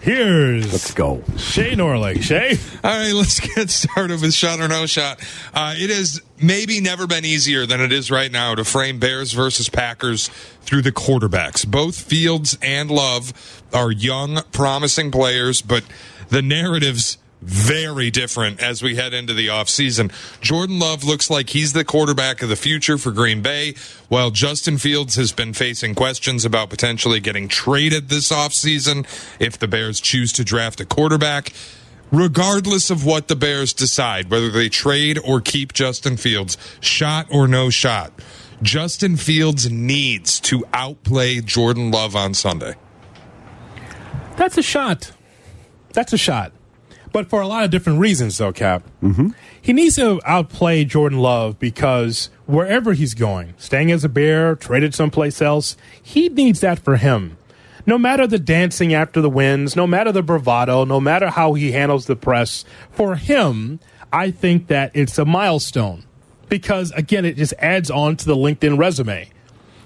Here's Let's go. Shay Norley. Shay, All right, let's get started with shot or no shot. Uh, it has maybe never been easier than it is right now to frame Bears versus Packers through the quarterbacks. Both Fields and Love are young, promising players, but the narratives very different as we head into the offseason. Jordan Love looks like he's the quarterback of the future for Green Bay, while Justin Fields has been facing questions about potentially getting traded this offseason if the Bears choose to draft a quarterback. Regardless of what the Bears decide, whether they trade or keep Justin Fields, shot or no shot, Justin Fields needs to outplay Jordan Love on Sunday. That's a shot. That's a shot. But for a lot of different reasons, though, Kap. Mm-hmm. He needs to outplay Jordan Love because wherever he's going, staying as a Bear, traded someplace else, he needs that for him. No matter the dancing after the wins, no matter the bravado, no matter how he handles the press, for him, I think that it's a milestone because, again, it just adds on to the LinkedIn resume.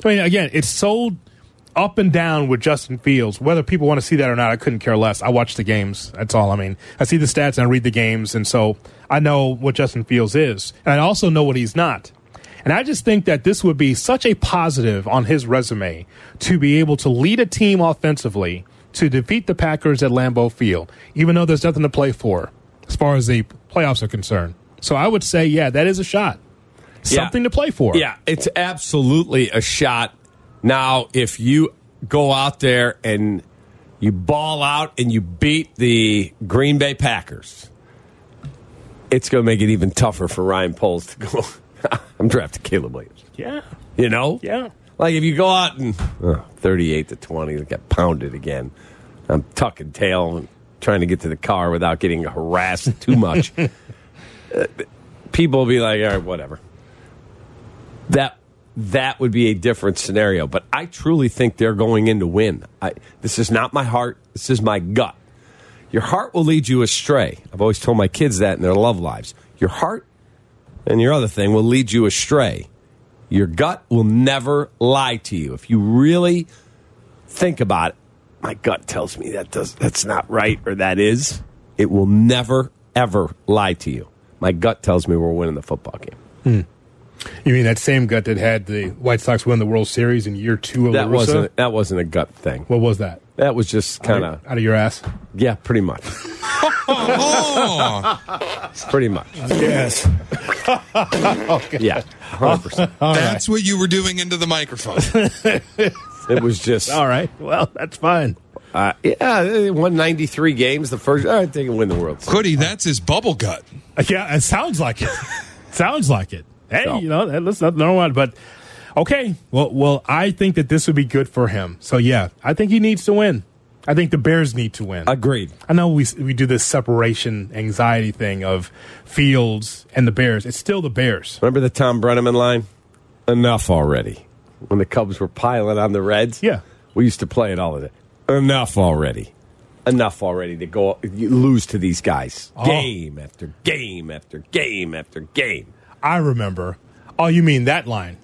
I mean, again, it's so up and down with Justin Fields. Whether people want to see that or not, I couldn't care less. I watch the games. That's all. I mean, I see the stats and I read the games, and so I know what Justin Fields is, and I also know what he's not. And I just think that this would be such a positive on his resume to be able to lead a team offensively to defeat the Packers at Lambeau Field, even though there's nothing to play for as far as the playoffs are concerned. So I would say, yeah, that is a shot. Something to play for. Yeah, it's absolutely a shot. Now, if you go out there and you ball out and you beat the Green Bay Packers, it's going to make it even tougher for Ryan Poles to go. I'm drafting Caleb Williams. Yeah. You know? Yeah. Like if you go out and oh, 38 to 20, they get pounded again. I'm tucking tail and trying to get to the car without getting harassed too much. Uh, people will be like, all right, whatever. That that would be a different scenario. But I truly think they're going in to win. I, this is not my heart. This is my gut. Your heart will lead you astray. I've always told my kids that in their love lives. Your heart and your other thing will lead you astray. Your gut will never lie to you. If you really think about it, my gut tells me that does that's not right or that is. It will never ever lie to you. My gut tells me we're winning the football game. Hmm. You mean that same gut that had the White Sox win the World Series in year two of That La Russa? wasn't that wasn't a gut thing. What was that? That was just kind of of- out of your ass. Yeah, pretty much. pretty much. Yes. okay. Yeah, hundred percent. That's what you were doing into the microphone. It was just all right. Well, that's fine. Uh, yeah, they won ninety three games. The first, all right, they can win the World Series. Hoodie, that's his bubble gut. Yeah, it sounds like it. sounds like it. Hey, So. you know, that- let's not know what, but okay. Well, well, I think that this would be good for him. So yeah, I think he needs to win. I think the Bears need to win. Agreed. I know we we do this separation anxiety thing of Fields and the Bears. It's still the Bears. Remember the Thom Brennaman line? Enough already. When the Cubs were piling on the Reds, Yeah. we used to play it all the time. Enough already. Enough already to go lose to these guys Oh. game after game after game after game. I remember. Oh, you mean that line?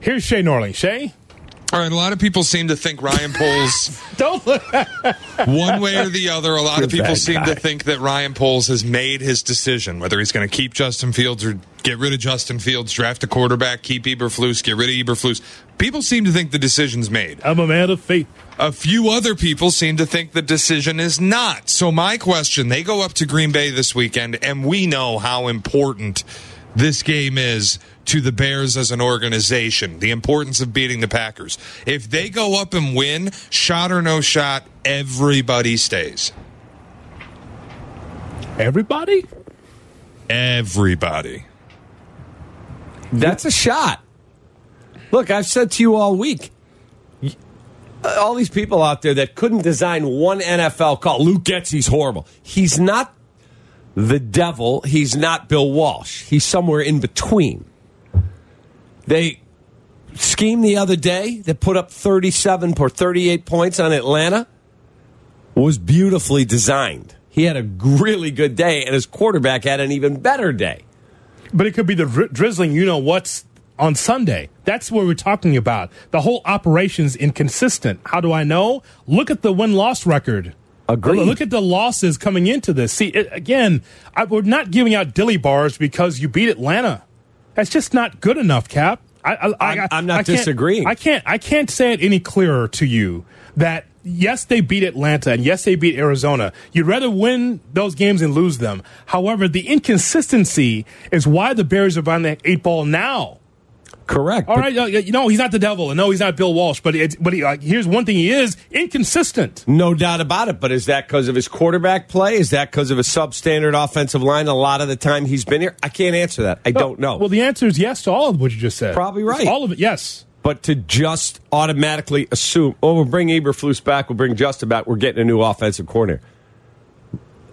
Here's Shay Norling. Shay, All right, a lot of people seem to think Ryan Poles, don't look. one way or the other, a lot of You're a people seem guy. to think that Ryan Poles has made his decision, whether he's going to keep Justin Fields or get rid of Justin Fields, draft a quarterback, keep Eberflus, get rid of Eberflus. People seem to think the decision's made. I'm a man of faith. A few other people seem to think the decision is not. So, my question they go up to Green Bay this weekend, and we know how important this game is to the Bears as an organization, the importance of beating the Packers. If they go up and win, shot or no shot, everybody stays. Everybody? Everybody. That's a shot. Look, I've said to you all week. All these people out there that couldn't design one NFL call. Luke Getsy's horrible. He's not the devil. He's not Bill Walsh. He's somewhere in between. They scheme the other day that put up 37 or 38 points on Atlanta was beautifully designed. He had a really good day, and his quarterback had an even better day. But it could be the dri- drizzling, you know what's on Sunday. That's what we're talking about. The whole operation's inconsistent. How do I know? Look at the win loss record. Agreed. Look at the losses coming into this. See, it, again, I, we're not giving out dilly bars because you beat Atlanta. That's just not good enough, Kap. I, I, I, I'm- I'm not disagreeing. I can't. I can't say it any clearer to you that yes, they beat Atlanta and yes, they beat Arizona. You'd rather win those games and lose them. However, the inconsistency is why the Bears are on the eight ball now. Correct. All right, you know he's not the devil, and no, he's not Bill Walsh. But it's, but he, like, here's one thing: he is inconsistent. No doubt about it. But is that because of his quarterback play? Is that because of a substandard offensive line? A lot of the time he's been here. I can't answer that. I don't know. Well, the answer is yes to all of what you just said. Probably right. All of it, yes. But to just automatically assume, oh, we'll bring Eberflus back, we'll bring Justin back, we're getting a new offensive coordinator.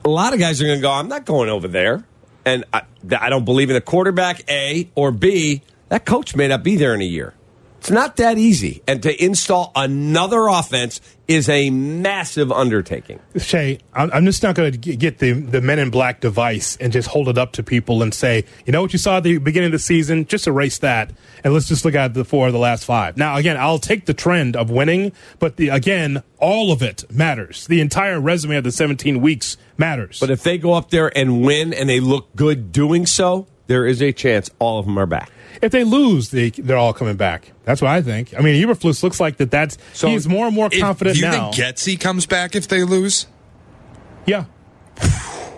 A lot of guys are going to go, I'm not going over there. And I, I don't believe in a quarterback, A, or B, that coach may not be there in a year. It's not that easy. And to install another offense is a massive undertaking. Shay, I'm just not going to get the, the Men in Black device and just hold it up to people and say, you know what you saw at the beginning of the season? Just erase that and let's just look at the four of the last five. Now, again, I'll take the trend of winning, but the, again, all of it matters. The entire resume of the 17 weeks matters. But if they go up there and win and they look good doing so, there is a chance all of them are back. If they lose, they, they're all coming back. That's what I think. I mean, Eberflus looks like that. That's So he's more and more If- confident do you now. think Getsy comes back if they lose? yeah,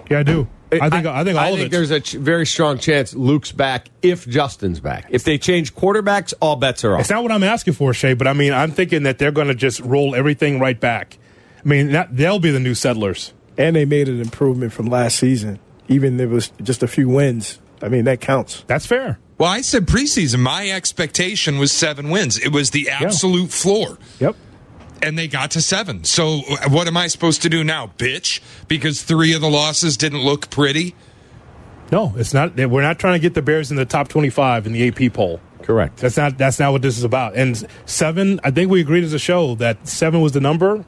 yeah, I do. I think I, think all I of think it. there's a ch- very strong chance Luke's back if Justin's back. If they change quarterbacks, all bets are off. It's not what I'm asking for, Shay, but I mean, I'm thinking that they're going to just roll everything right back. I mean, that, they'll be the new settlers. And they made an improvement from last season, even if it was just a few wins. I mean, that counts. That's fair. Well, I said preseason. My expectation was seven wins. It was the absolute floor. Yep. And they got to seven. So uh, what am I supposed to do now, bitch? Because three of the losses didn't look pretty. No, it's not. We're not trying to get the Bears in the top 25 in the AP poll. Correct. That's not. That's not what this is about. And seven. I think we agreed as a show that seven was the number,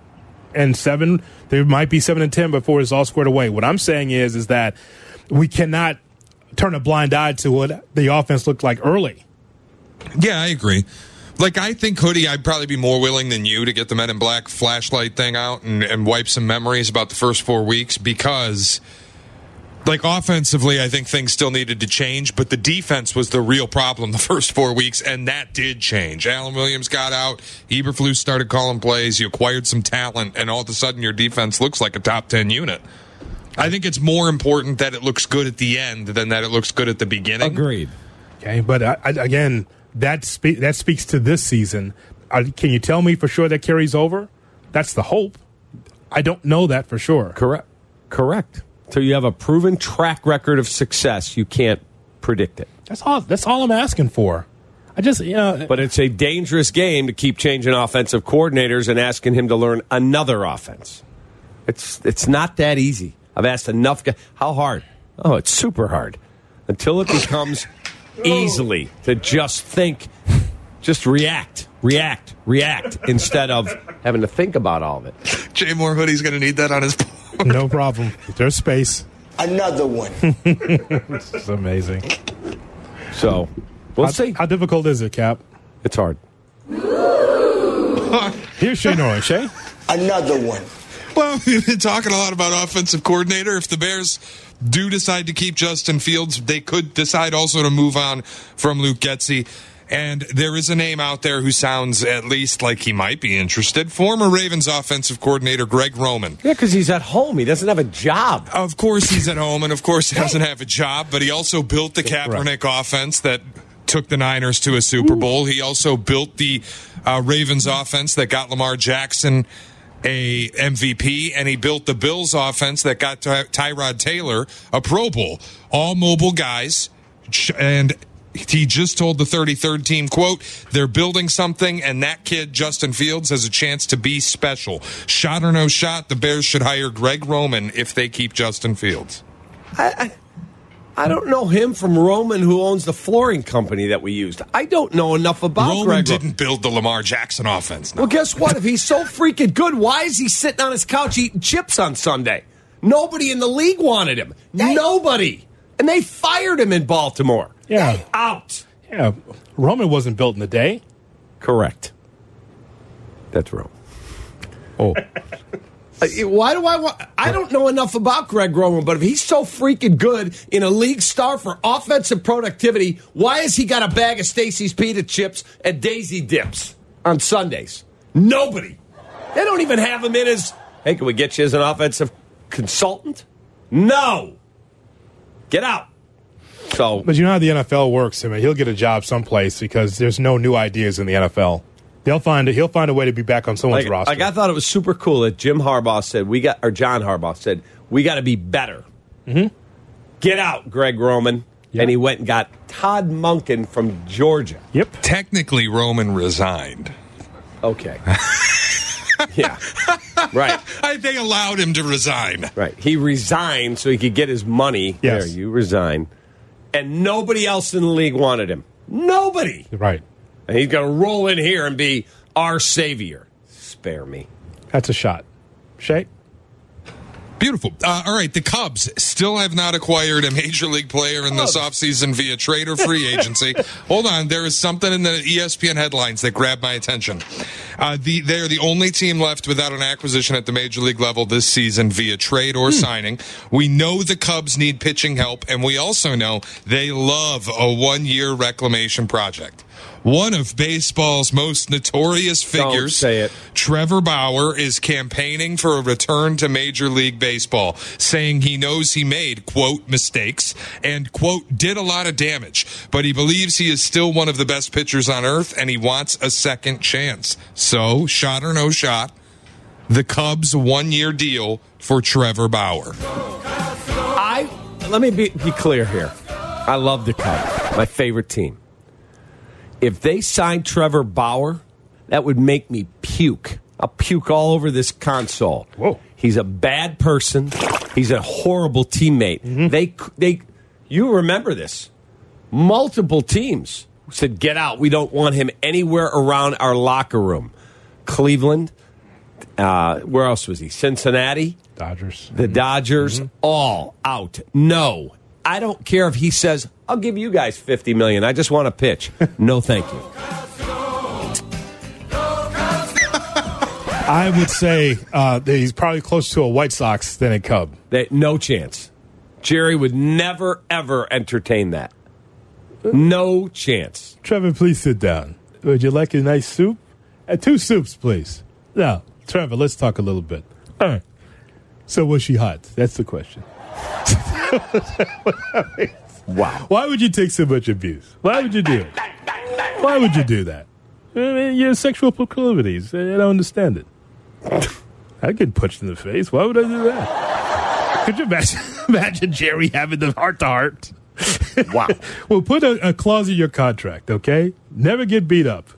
and seven. There might be seven and ten before it's all squared away. What I'm saying is, is that we cannot turn a blind eye to what the offense looked like early. Yeah, I agree. Like I think hoodie, I'd probably be more willing than you to get the Men in Black flashlight thing out and, and wipe some memories about the first four weeks because, like offensively, I think things still needed to change, but the defense was the real problem the first four weeks, and that did change. Alan Williams got out, Eberflus started calling plays, you acquired some talent, and all of a sudden your defense looks like a top ten unit. I think it's more important that it looks good at the end than that it looks good at the beginning. Agreed. Okay, but I, I, again, that spe- that speaks to this season. Uh, can you tell me for sure that carries over? That's the hope. I don't know that for sure. Correct. Correct. So you have a proven track record of success. You can't predict it. That's all. That's all I'm asking for. I just, you know, But it's a dangerous game to keep changing offensive coordinators and asking him to learn another offense. It's it's not that easy. I've asked enough. Guys, how hard? Oh, it's super hard. Until it becomes easily to just think, just react, react, react instead of having to think about all of it. Jay Moore hoodie's going to need that on his. no problem. There's space. Another one. this is amazing. So we'll how, see. How difficult is it, Kap? It's hard. Here's Shay Norris. Shay? Another one. Well, we've been talking a lot about offensive coordinator. If the Bears do decide to keep Justin Fields, they could decide also to move on from Luke Getsy. And there is a name out there who sounds at least like he might be interested. Former Ravens offensive coordinator Greg Roman. Yeah, because he's at home. He doesn't have a job. Of course, he's at home, and of course, he doesn't have a job, but he also built the Kaepernick offense that took the Niners to a Super Bowl. He also built the uh, Ravens offense that got Lamar Jackson a MVP, and he built the Bills offense that got Ty- Tyrod Taylor a Pro Bowl. All mobile guys, and he just told the 33rd team, quote, they're building something, and that kid, Justin Fields, has a chance to be special. Shot or no shot, the Bears should hire Greg Roman if they keep Justin Fields. I, I, I don't know him from Roman, who owns the flooring company that we used. I don't know enough about Roman Greg. didn't build the Lamar Jackson offense. Well, guess what? if he's so freaking good, why is he sitting on his couch eating chips on Sunday? Nobody in the league wanted him. Nobody. And they fired him in Baltimore. Yeah. Out. Yeah. Roman wasn't built in a day. Correct. That's wrong. Oh. Uh, Why do I want? I don't know enough about Greg Roman, but if he's so freaking good in a league star for offensive productivity, why has he got a bag of Stacy's pita chips and Daisy dips on Sundays? Nobody. They don't even have him in as, hey, can we get you as an offensive consultant? No. Get out. So, But you know how the NFL works. I mean, he'll get a job someplace because there's no new ideas in the NFL. They'll find it. He'll find a way to be back on someone's like, roster. like I thought it was super cool that Jim Harbaugh said we got, or John Harbaugh said we got to be better. Mhm. Get out, Greg Roman. And he went and got Todd Monken from Georgia. Yep. Technically, Roman resigned. Okay. yeah. Right. I, they allowed him to resign. Right. He resigned so he could get his money. Yes. There, you resign. And nobody else in the league wanted him. Nobody. Right. And he's going to roll in here and be our savior. Spare me. That's a shot. Shay? Beautiful. Uh, all right, the Cubs still have not acquired a major league player in this offseason via trade or free agency. Hold on, there is something in the ESPN headlines that grabbed my attention. Uh, the, they are the only team left without an acquisition at the major league level this season via trade or signing. We know the Cubs need pitching help, and we also know they love a one year reclamation project. One of baseball's most notorious figures. Trevor Bauer is campaigning for a return to Major League Baseball, saying he knows he made, quote, mistakes and, quote, did a lot of damage, but he believes he is still one of the best pitchers on earth and he wants a second chance. So, shot or no shot, the Cubs one year deal for Trevor Bauer. I let me be, be clear here. I love the Cubs, my favorite team. If they signed Trevor Bauer, that would make me puke. I'll puke all over this console. Whoa. He's a bad person. He's a horrible teammate. Mm-hmm. They they you remember this. Multiple teams said get out. We don't want him anywhere around our locker room. Cleveland, uh, where else was he? Cincinnati, Dodgers. the mm-hmm. Dodgers, mm-hmm. all out. No. I don't care if he says, I'll give you guys 50 million. I just want to pitch. No, thank you. I would say uh, that he's probably closer to a White Sox than a Cub. They, no chance. Jerry would never, ever entertain that. No chance. Trevor, please sit down. Would you like a nice soup? Uh, two soups, please. Now, Trevor, let's talk a little bit. All right. So, was she hot? That's the question. Wow. Why would you take so much abuse? Why would you do it? Why would you do that? I mean, your sexual proclivities. I don't understand it. I get punched in the face. Why would I do that? Could you imagine, imagine Jerry having the heart to heart? Wow. well, put a, a clause in your contract, okay? Never get beat up.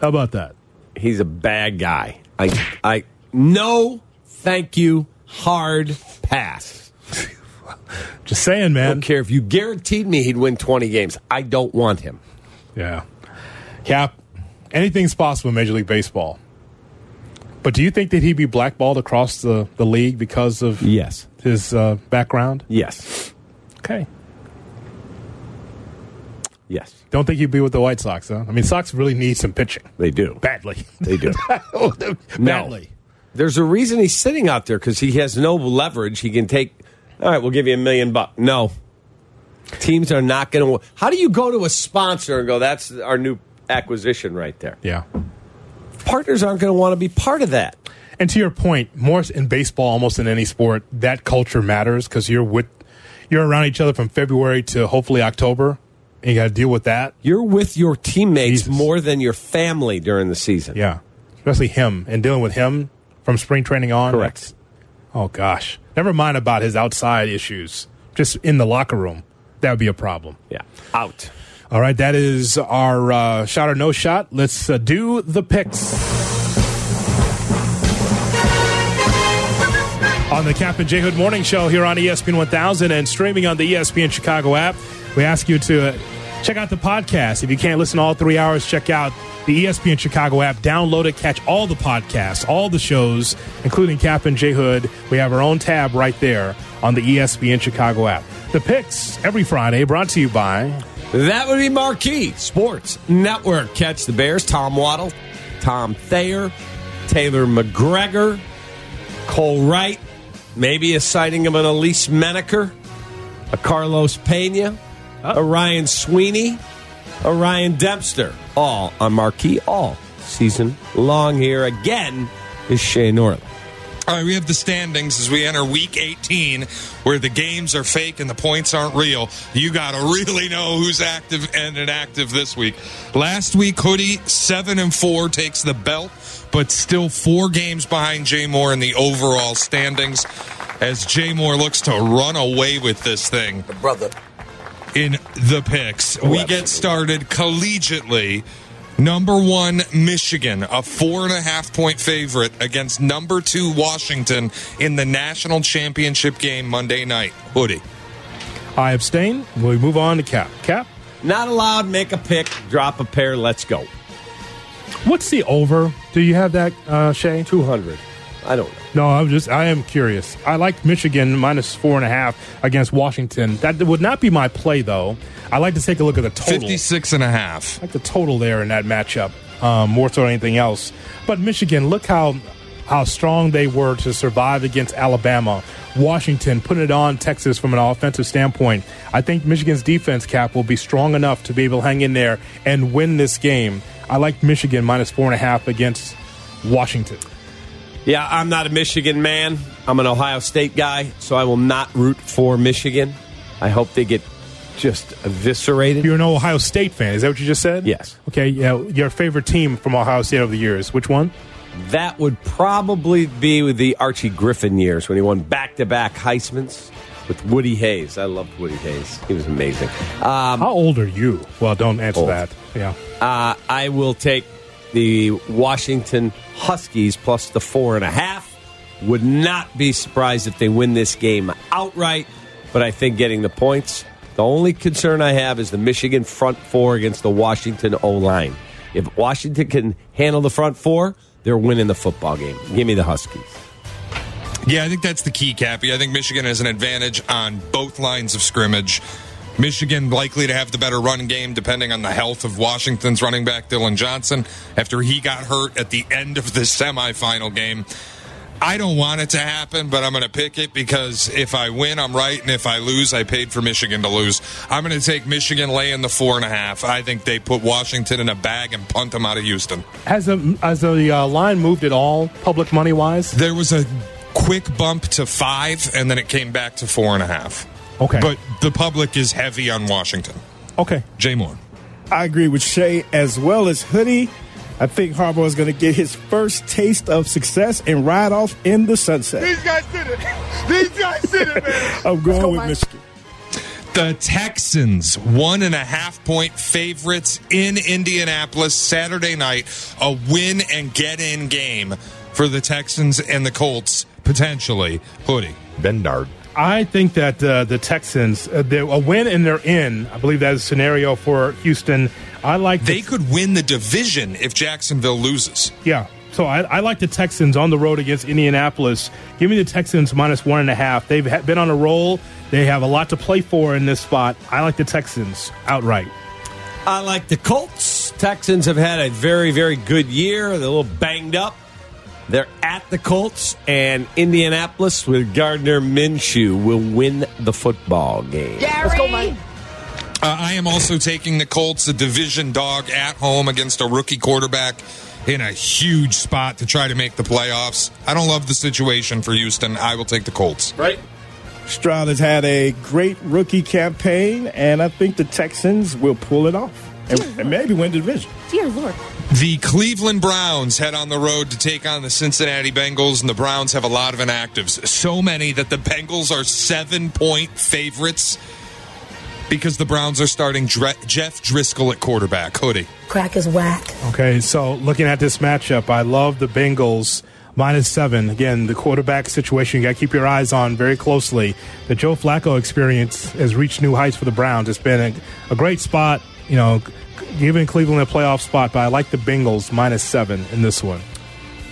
How about that? He's a bad guy. I, I, no, thank you. Hard pass. Just saying, I man. don't care if you guaranteed me he'd win 20 games. I don't want him. Yeah. Kap, anything's possible in Major League Baseball. But do you think that he'd be blackballed across the, the league because of Yes. his uh, background? Yes. Okay. Yes. Don't think he'd be with the White Sox, huh? I mean, Sox really need some pitching They do. badly. They do. badly. There's a reason he's sitting out there because he has no leverage. He can take. All right, we'll give you a million bucks. No, teams are not going to. How do you go to a sponsor and go, "That's our new acquisition right there"? Yeah. Partners aren't going to want to be part of that. And to your point, more in baseball, almost in any sport, that culture matters because you're with, you're around each other from February to hopefully October, and you got to deal with that. You're with your teammates Jesus. more than your family during the season. Yeah, especially him and dealing with him from spring training on. Correct. Oh gosh, never mind about his outside issues. Just in the locker room, that would be a problem. Yeah, out. All right, that is our uh, shot or no shot. Let's uh, do the picks. On the Kap and J Hood Morning Show here on ESPN 1000 and streaming on the ESPN Chicago app, we ask you to uh, check out the podcast. If you can't listen all three hours, check out the ESPN Chicago app. Download it, catch all the podcasts, all the shows, including Kap and J Hood. We have our own tab right there on the ESPN Chicago app. The picks every Friday brought to you by That would be Marquee Sports Network. Catch the Bears, Tom Waddle, Tom Thayer, Taylor McGregor, Cole Wright, maybe a sighting of an Elise Menaker, a Carlos Pena, a Ryan Sweeney, a Ryan Dempster. All on Marquee all season long here again is Shea Norley. All right, we have the standings as we enter week 18, where the games are fake and the points aren't real. You got to really know who's active and inactive this week. Last week, Hoodie, 7 and 4, takes the belt, but still four games behind Jay Moore in the overall standings as Jay Moore looks to run away with this thing. Brother. In the picks. we get started collegiately. Number one, Michigan, a four and a half point favorite against number two, Washington, in the national championship game Monday night. Hoodie. I abstain. We move on to Kap. Kap? Not allowed, make a pick, drop a pair, let's go. What's the over? Do you have that, uh, Shay? 200. I don't know. No, I'm just, I am curious. I like Michigan minus four and a half against Washington. That would not be my play, though. I like to take a look at the total. 56 and a half. I like the total there in that matchup, um, more so than anything else. But Michigan, look how how strong they were to survive against Alabama. Washington putting it on Texas from an offensive standpoint. I think Michigan's defense Kap will be strong enough to be able to hang in there and win this game. I like Michigan minus four and a half against Washington. Yeah, I'm not a Michigan man. I'm an Ohio State guy, so I will not root for Michigan. I hope they get just eviscerated. You're an Ohio State fan. Is that what you just said? Yes. Okay. Yeah. Your favorite team from Ohio State over the years? Which one? That would probably be with the Archie Griffin years when he won back to back Heisman's with Woody Hayes. I loved Woody Hayes. He was amazing. Um, How old are you? Well, don't answer Old. that. Yeah. uh, I will take the Washington Huskies plus the four and a half. Would not be surprised if they win this game outright, but I think getting the points. The only concern I have is the Michigan front four against the Washington O line. If Washington can handle the front four, they're winning the football game. Give me the Huskies. Yeah, I think that's the key, Cappy. I think Michigan has an advantage on both lines of scrimmage. Michigan likely to have the better run game depending on the health of Washington's running back Dillon Johnson after he got hurt at the end of the semifinal game. I don't want it to happen, but I'm going to pick it because if I win, I'm right, and if I lose, I paid for Michigan to lose. I'm going to take Michigan laying the four and a half. I think they put Washington in a bag and punt them out of Houston. Has the has the uh, line moved at all, public money wise? There was a quick bump to five, and then it came back to four and a half. Okay. But the public is heavy on Washington. Okay. Jay Moore. I agree with Shay as well as Hoodie. I think Harbaugh is going to get his first taste of success and ride off in the sunset. These guys did it. These guys did it, man. I'm going go with Michigan. The Texans, one and a half point favorites in Indianapolis Saturday night. A win and get in game for the Texans and the Colts, potentially. Hoodie. Bendard. I think that uh, the Texans, uh, they're a win and they're in. I believe that is a scenario for Houston. I like They could win the division if Jacksonville loses. Yeah. So I, I like the Texans on the road against Indianapolis. Give me the Texans minus one and a half. They've ha- been on a roll. They have a lot to play for in this spot. I like the Texans outright. I like the Colts. Texans have had a very, very good year. They're a little banged up. They're at the Colts, and Indianapolis with Gardner Minshew will win the football game. Let's go, man. Uh, I am also taking the Colts, a division dog at home against a rookie quarterback in a huge spot to try to make the playoffs. I don't love the situation for Houston. I will take the Colts. Right. Stroud has had a great rookie campaign, and I think the Texans will pull it off and, and maybe win the division. Dear Lord. The Cleveland Browns head on the road to take on the Cincinnati Bengals, and the Browns have a lot of inactives. So many that the Bengals are seven point favorites because the Browns are starting Dre- Jeff Driskel at quarterback. Hoodie. Crack is whack. Okay, so looking at this matchup, I love the Bengals minus seven. Again, the quarterback situation you got to keep your eyes on very closely. The Joe Flacco experience has reached new heights for the Browns. It's been a, a great spot, you know, giving Cleveland a playoff spot, but I like the Bengals minus seven in this one.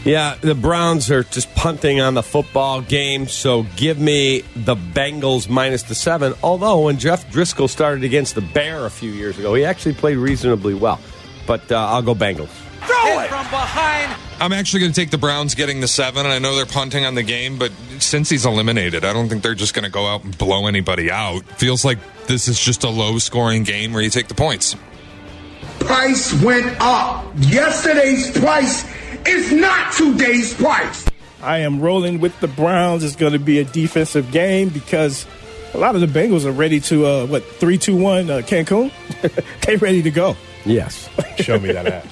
Yeah, the Browns are just punting on the football game, so give me the Bengals minus the seven. Although, when Jeff Driskel started against the Bear a few years ago, he actually played reasonably well. But uh, I'll go Bengals. Throw it from behind. I'm actually going to take the Browns getting the seven, and I know they're punting on the game, but since he's eliminated, I don't think they're just going to go out and blow anybody out. Feels like this is just a low scoring game where you take the points. Price went up. Yesterday's price is not today's price. I am rolling with the Browns. It's going to be a defensive game because a lot of the Bengals are ready to uh, what three, two, one, uh, Cancun. they ready to go. Yes. Show me that app.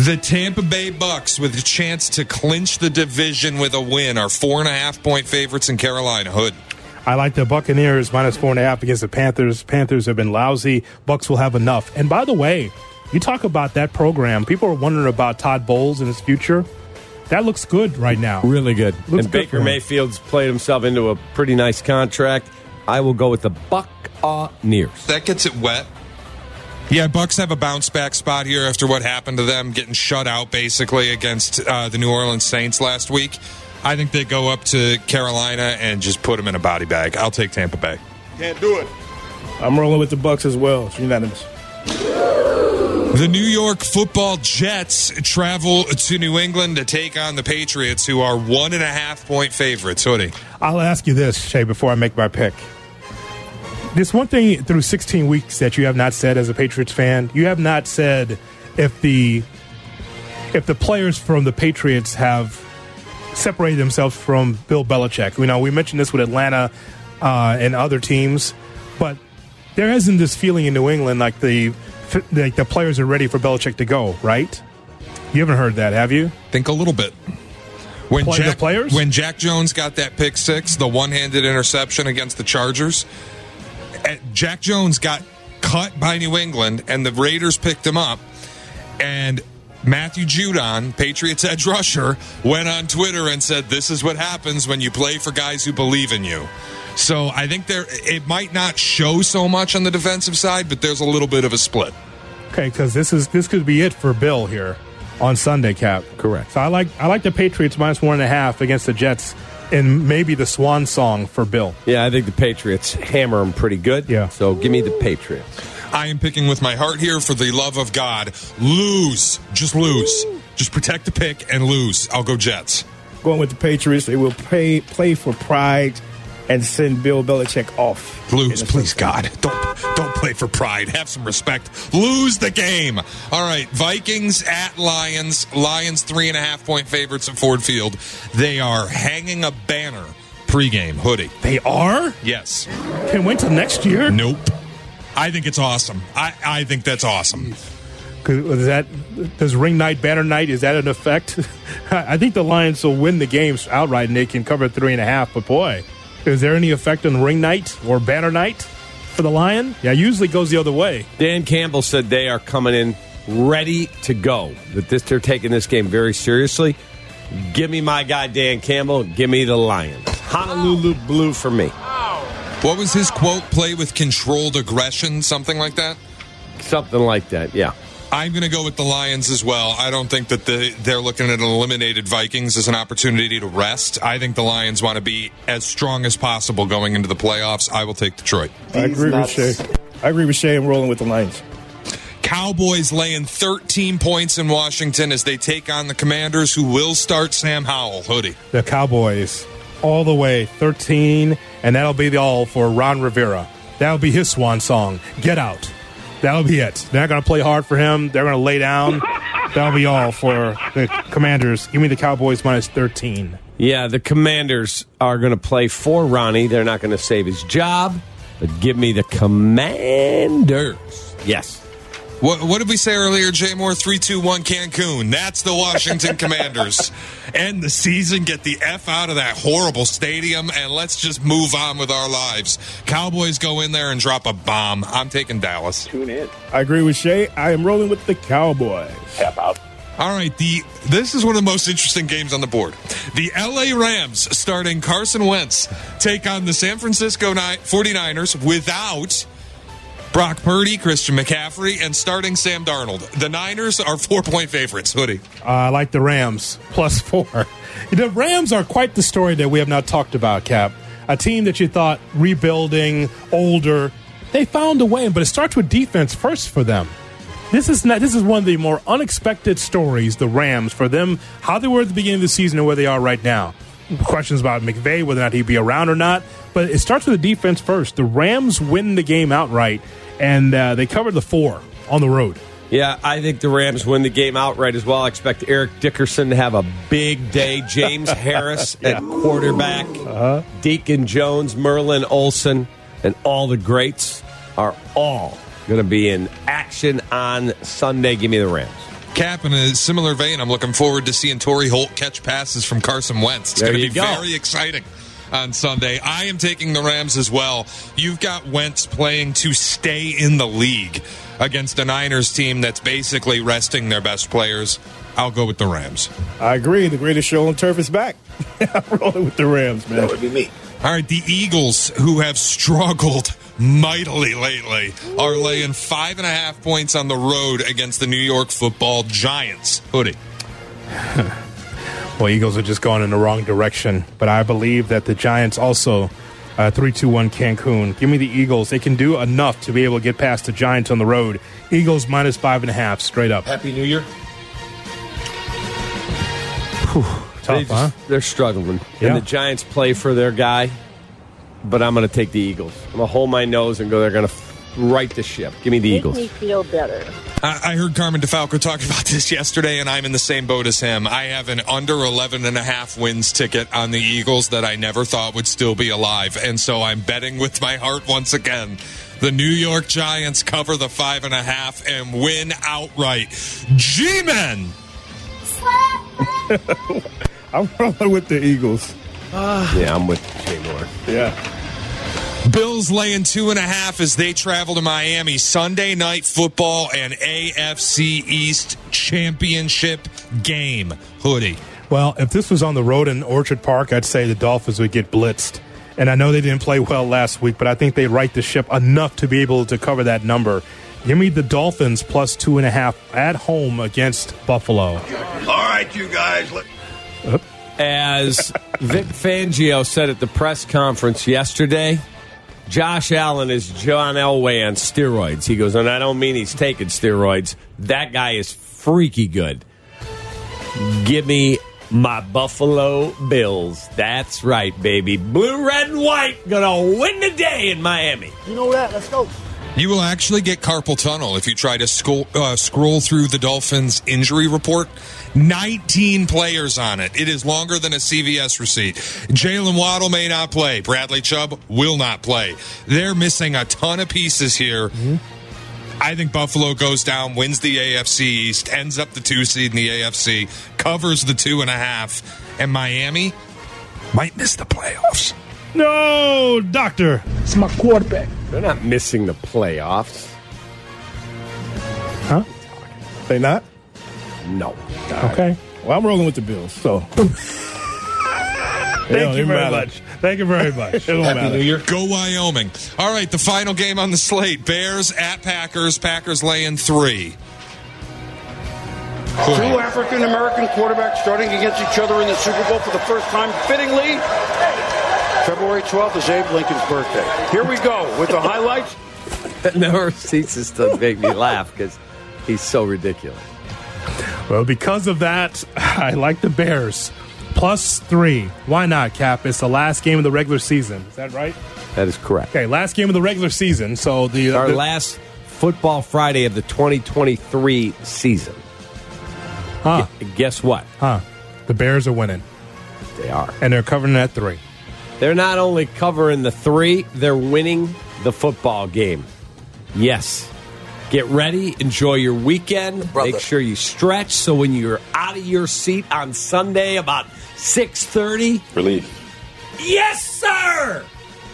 The Tampa Bay Bucks, with a chance to clinch the division with a win, are four and a half point favorites in Carolina. Hood. I like the Buccaneers minus four and a half against the Panthers. Panthers have been lousy. Bucks will have enough. And by the way, you talk about that program. People are wondering about Todd Bowles and his future. That looks good right now. Really good. Looks and good Baker. Mayfield's played himself into a pretty nice contract. I will go with the Buccaneers. That gets it wet. Yeah, Bucks have a bounce back spot here after what happened to them getting shut out basically against uh, the New Orleans Saints last week. I think they go up to Carolina and just put them in a body bag. I'll take Tampa Bay. Can't do it. I'm rolling with the Bucks as well. It's unanimous. The New York football Jets travel to New England to take on the Patriots, who are one and a half point favorites. Hoodie. I'll ask you this, Shay, before I make my pick. There's one thing through 16 weeks that you have not said as a Patriots fan. You have not said if the if the players from the Patriots have separated themselves from Bill Belichick. You know, we mentioned this with Atlanta uh, and other teams, but there isn't this feeling in New England like the like the players are ready for Belichick to go. Right? You haven't heard that, have you? Think a little bit. When Play- the Jack, players? when Jack Jones got that pick six, the one-handed interception against the Chargers, Jack Jones got cut by New England, and the Raiders picked him up. And Matthew Judon, Patriots edge rusher, went on Twitter and said, "This is what happens when you play for guys who believe in you." So I think there it might not show so much on the defensive side, but there's a little bit of a split. Okay, because this is this could be it for Bill here on Sunday, Kap. Correct. So I like I like the Patriots minus one and a half against the Jets, and maybe the swan song for Bill. Yeah, I think the Patriots hammer them pretty good. Yeah. So give me the Patriots. I am picking with my heart here for the love of God. Lose. Just lose. Just protect the pick and lose. I'll go Jets. Going with the Patriots, they will play play for pride and send Bill Belichick off. Lose, please, God. Don't don't play for pride. Have some respect. Lose the game. All right, Vikings at Lions. Lions three and a half point favorites at Ford Field. They are hanging a banner pregame hoodie. They are. Yes. Can wait till next year. Nope. I think it's awesome. I, I think that's awesome. Is that does ring night, banner night? Is that an effect? I think the Lions will win the games outright, and they can cover three and a half. But boy, is there any effect on ring night or banner night for the Lion? Yeah, usually goes the other way. Dan Campbell said they are coming in ready to go. That this they're taking this game very seriously. Give me my guy Dan Campbell. Give me the Lions. Honolulu Blue for me. What was his quote? Play with controlled aggression, something like that? Something like that. Yeah. I'm going to go with the Lions as well. I don't think that the, they're looking at an eliminated Vikings as an opportunity to rest. I think the Lions want to be as strong as possible going into the playoffs. I will take Detroit. I agree with Shay. I agree with Shay. I'm rolling with the Lions. Cowboys laying 13 points in Washington as they take on the Commanders, who will start Sam Howell. Hoodie. The Cowboys all the way, thirteen, and that'll be the all for Ron Rivera. That'll be his swan song. Get out. That'll be it. They're not going to play hard for him. They're going to lay down. That'll be all for the Commanders. Give me the Cowboys minus thirteen. Yeah, the Commanders are going to play for Ronnie. They're not going to save his job, but give me the Commanders. Yes. What, what did we say earlier, Jay Moore? 3 2 1 Cancun. That's the Washington Commanders. End the season, get the F out of that horrible stadium, and let's just move on with our lives. Cowboys go in there and drop a bomb. I'm taking Dallas. Tune in. I agree with Shay. I am rolling with the Cowboys. Tap out. All right, the this is one of the most interesting games on the board. The LA Rams starting Carson Wentz take on the San Francisco Ni- 49ers without Brock Purdy, Christian McCaffrey, and starting Sam Darnold. The Niners are four point favorites. Hoodie. Uh, I like the Rams plus four. The Rams are quite the story that we have not talked about, Kap. A team that you thought rebuilding, older, they found a way, but it starts with defense first for them. This is not. This is one of the more unexpected stories. The Rams for them, how they were at the beginning of the season and where they are right now. Questions about McVay, whether or not he'd be around or not. But it starts with the defense first. The Rams win the game outright, and uh, they covered the four on the road. Yeah, I think the Rams win the game outright as well. I expect Eric Dickerson to have a big day. James Harris at quarterback. Uh-huh. Deacon Jones, Merlin Olsen, and all the greats are all going to be in action on Sunday. Give me the Rams. Kap, in a similar vein, I'm looking forward to seeing Torry Holt catch passes from Carson Wentz. It's going to be go. very exciting on Sunday. I am taking the Rams as well. You've got Wentz playing to stay in the league against a Niners team that's basically resting their best players. I'll go with the Rams. I agree. The greatest show on turf is back. I'm rolling with the Rams, man. That would be me. All right, the Eagles, who have struggled mightily lately, are laying five and a half points on the road against the New York football Giants. Hoodie. Well, Eagles are just going in the wrong direction, but I believe that the Giants also uh, three two one Cancun. Give me the Eagles. They can do enough to be able to get past the Giants on the road. Eagles minus five and a half, straight up. Happy New Year. Tough, they just, huh? They're struggling. Yeah. And the Giants play for their guy, but I'm going to take the Eagles. I'm going to hold my nose and go, they're going to right the ship. Give me the Eagles. Make me feel better. I I heard Carmen DeFalco talk about this yesterday, and I'm in the same boat as him. I have an under 11 and a half wins ticket on the Eagles that I never thought would still be alive. And so I'm betting with my heart once again. The New York Giants cover the five and a half and win outright. G Men! I'm rolling with the Eagles. Ah. yeah, I'm with Jay Moore. Yeah. Bills laying two and a half as they travel to Miami. Sunday night football and AFC East championship game. Hoodie. Well, if this was on the road in Orchard Park, I'd say the Dolphins would get blitzed. And I know they didn't play well last week, but I think they right the ship enough to be able to cover that number. Give me the Dolphins plus two and a half at home against Buffalo. All right, you guys. As Vic Fangio said at the press conference yesterday, Josh Allen is John Elway on steroids. He goes, and I don't mean he's taking steroids. That guy is freaky good. Give me my Buffalo Bills. That's right, baby. Blue, red, and white gonna win the day in Miami. You know that? Let's go. You will actually get carpal tunnel if you try to scroll, uh, scroll through the Dolphins' injury report. 19 players on it. It is longer than a CVS receipt. Jaylen Waddle may not play. Bradley Chubb will not play. They're missing a ton of pieces here. I think Buffalo goes down, wins the AFC East, ends up the two seed in the AFC, covers the two and a half, and Miami might miss the playoffs. No, doctor. It's my quarterback. They're not missing the playoffs. Huh? They not? No. Okay. Well, I'm rolling with the Bills. So. Thank you very much. Thank you very much. It don't matter. Go Wyoming. All right, the final game on the slate Bears at Packers. Packers laying three. Two African American quarterbacks starting against each other in the Super Bowl for the first time, fittingly. February 12th is Abe Lincoln's birthday. Here we go with the highlights. That never ceases to make me laugh because he's so ridiculous. Well, because of that, I like the Bears. Plus three. Why not, Kap? It's the last game of the regular season. Is that right? That is correct. Okay, last game of the regular season. So the Our the- last football Friday of the 2023 season. Huh. Gu- Guess what? Huh. The Bears are winning. They are. And they're covering at three. They're not only covering the three, they're winning the football game. Yes. Get ready, enjoy your weekend. Brother. Make sure you stretch so when you're out of your seat on Sunday about 6:30, Relief. yes sir,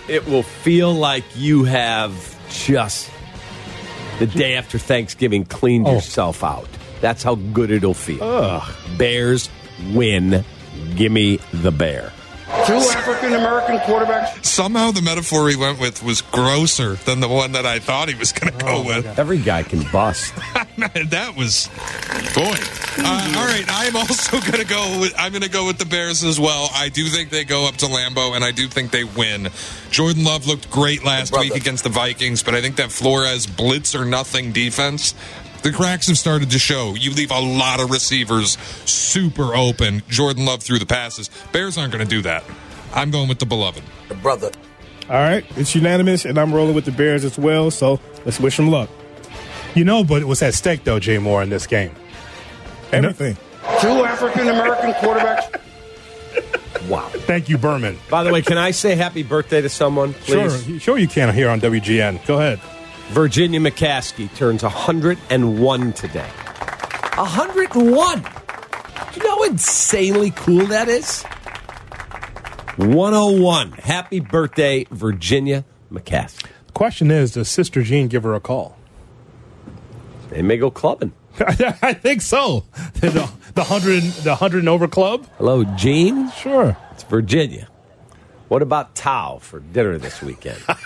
it will feel like you have just the day after Thanksgiving cleaned Oh. yourself out. That's how good it'll feel. Bears win. Give me the bear. Two African American quarterbacks. Somehow the metaphor he went with was grosser than the one that I thought he was going to go with. Every guy can bust. that was boy. Uh, all right, I'm also going to go. With, I'm going to go with the Bears as well. I do think they go up to Lambeau, and I do think they win. Jordan Love looked great last week against the Vikings, but I think that Flores blitz or nothing defense. The cracks have started to show. You leave a lot of receivers super open. Jordan Love threw the passes. Bears aren't going to do that. I'm going with the beloved. The brother. All right. It's unanimous, and I'm rolling with the Bears as well. So let's wish them luck. You know, but what's at stake though, Jay Moore, in this game? Everything. Two African American quarterbacks. Wow. Thank you, Berman. By the way, can I say happy birthday to someone, please? Sure, sure you can here on WGN. Go ahead. Virginia McCaskey turns 101 today. 101. Do you know how insanely cool that is? 101. Happy birthday, Virginia McCaskey. The question is, does Sister Jean give her a call? They may go clubbing. I think so. The, the hundred, the hundred and over club. Hello, Jean. Sure. It's Virginia. What about Tao for dinner this weekend?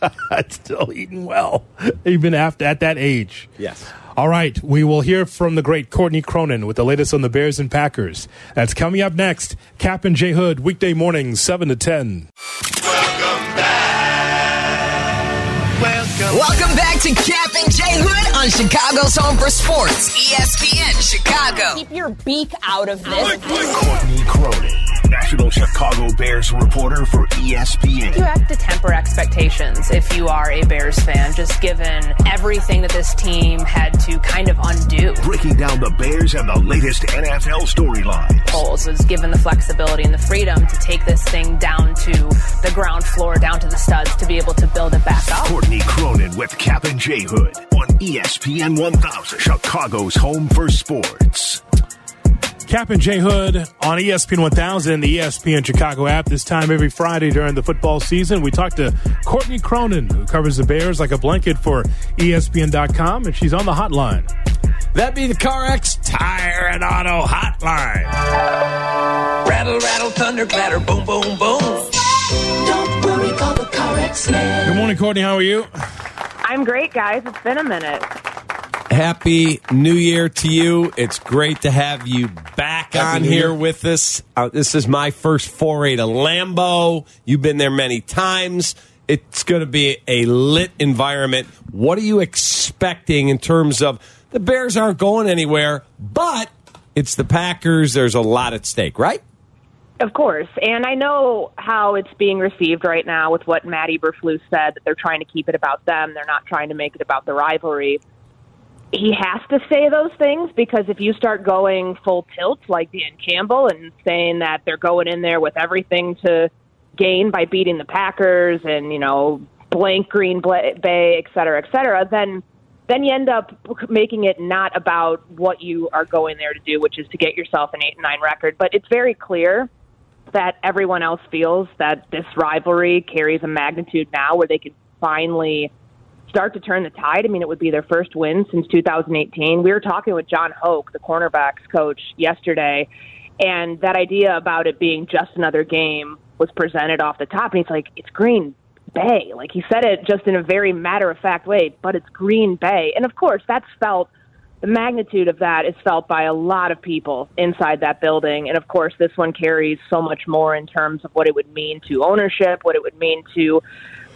Still eating well, even after at that age. yes. All right, we will hear from the great Courtney Cronin with the latest on the Bears and Packers. That's coming up next. Kap and J Hood, weekday mornings, 7 to 10. Welcome back Welcome. Welcome back to Kap and J Hood on Chicago's Home for Sports, ESPN Chicago. Keep your beak out of this. Courtney Cronin, National Chicago Bears reporter for ESPN. You have to temper expectations if you are a Bears fan, just given everything that this team had to kind of undo. Breaking down the Bears and the latest NFL storylines. Poles was given the flexibility and the freedom to take this thing down to the ground floor, down to the studs, to be able to build it back up. Courtney Cronin with Kap and J Hood on ESPN 1000, Chicago's home for sports. Kap and J Hood on ESPN 1000 and the ESPN Chicago app. This time every Friday during the football season, we talk to Courtney Cronin, who covers the Bears like a blanket for ESPN.com, and she's on the hotline. That be the CarX Tire and Auto Hotline. Rattle, rattle, thunder, clatter, boom, boom, boom. Don't worry, call the CarX man. Good morning, Courtney. How are you? I'm great, guys. It's been a minute. Happy New Year to you. It's great to have you back Happy on New here Year. with us. Uh, this is my first foray to Lambeau. You've been there many times. It's going to be a lit environment. What are you expecting in terms of the Bears aren't going anywhere, but it's the Packers. There's a lot at stake, right? Of course. And I know how it's being received right now with what Matt Eberflus said, that they're trying to keep it about them. They're not trying to make it about the rivalry. He has to say those things because if you start going full tilt like Dan Campbell and saying that they're going in there with everything to gain by beating the Packers and, you know, blank Green Bay, et cetera, et cetera, then then you end up making it not about what you are going there to do, which is to get yourself an eight and nine record. But it's very clear that everyone else feels that this rivalry carries a magnitude now where they can finally start to turn the tide. I mean, it would be their first win since 2018. We were talking with Jon Hoke, the cornerbacks coach, yesterday, and that idea about it being just another game was presented off the top. And he's like, it's Green Bay. Like he said it just in a very matter of fact way, but it's Green Bay. And of course, that's felt the magnitude of that is felt by a lot of people inside that building. And of course, this one carries so much more in terms of what it would mean to ownership, what it would mean to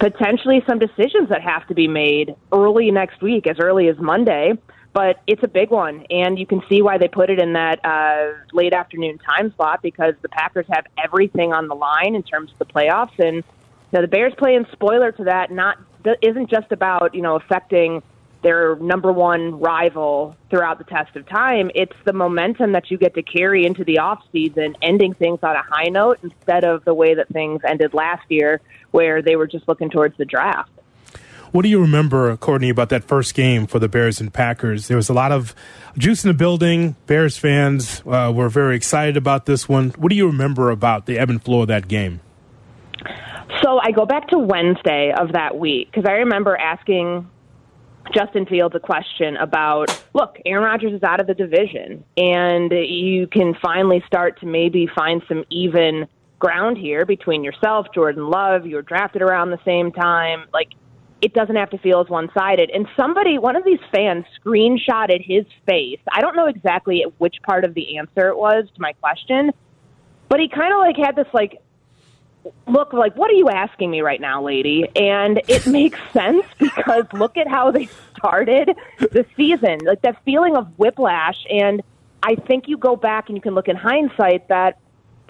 potentially some decisions that have to be made early next week, as early as Monday. But it's a big one, and you can see why they put it in that uh, late afternoon time slot because the Packers have everything on the line in terms of the playoffs, and know, the Bears playing spoiler to that not isn't just about you know affecting their number one rival throughout the test of time. It's the momentum that you get to carry into the off season, ending things on a high note instead of the way that things ended last year, where they were just looking towards the draft. What do you remember, Courtney, about that first game for the Bears and Packers? There was a lot of juice in the building. Bears fans uh, were very excited about this one. What do you remember about the ebb and flow of that game? So I go back to Wednesday of that week because I remember asking Justin Fields a question about look, Aaron Rodgers is out of the division, and you can finally start to maybe find some even ground here between yourself, Jordan Love, you were drafted around the same time. Like, it doesn't have to feel as one sided. And somebody, one of these fans, screenshotted his face. I don't know exactly which part of the answer it was to my question, but he kind of like had this like look like what are you asking me right now lady and it makes sense because look at how they started the season like that feeling of whiplash and i think you go back and you can look in hindsight that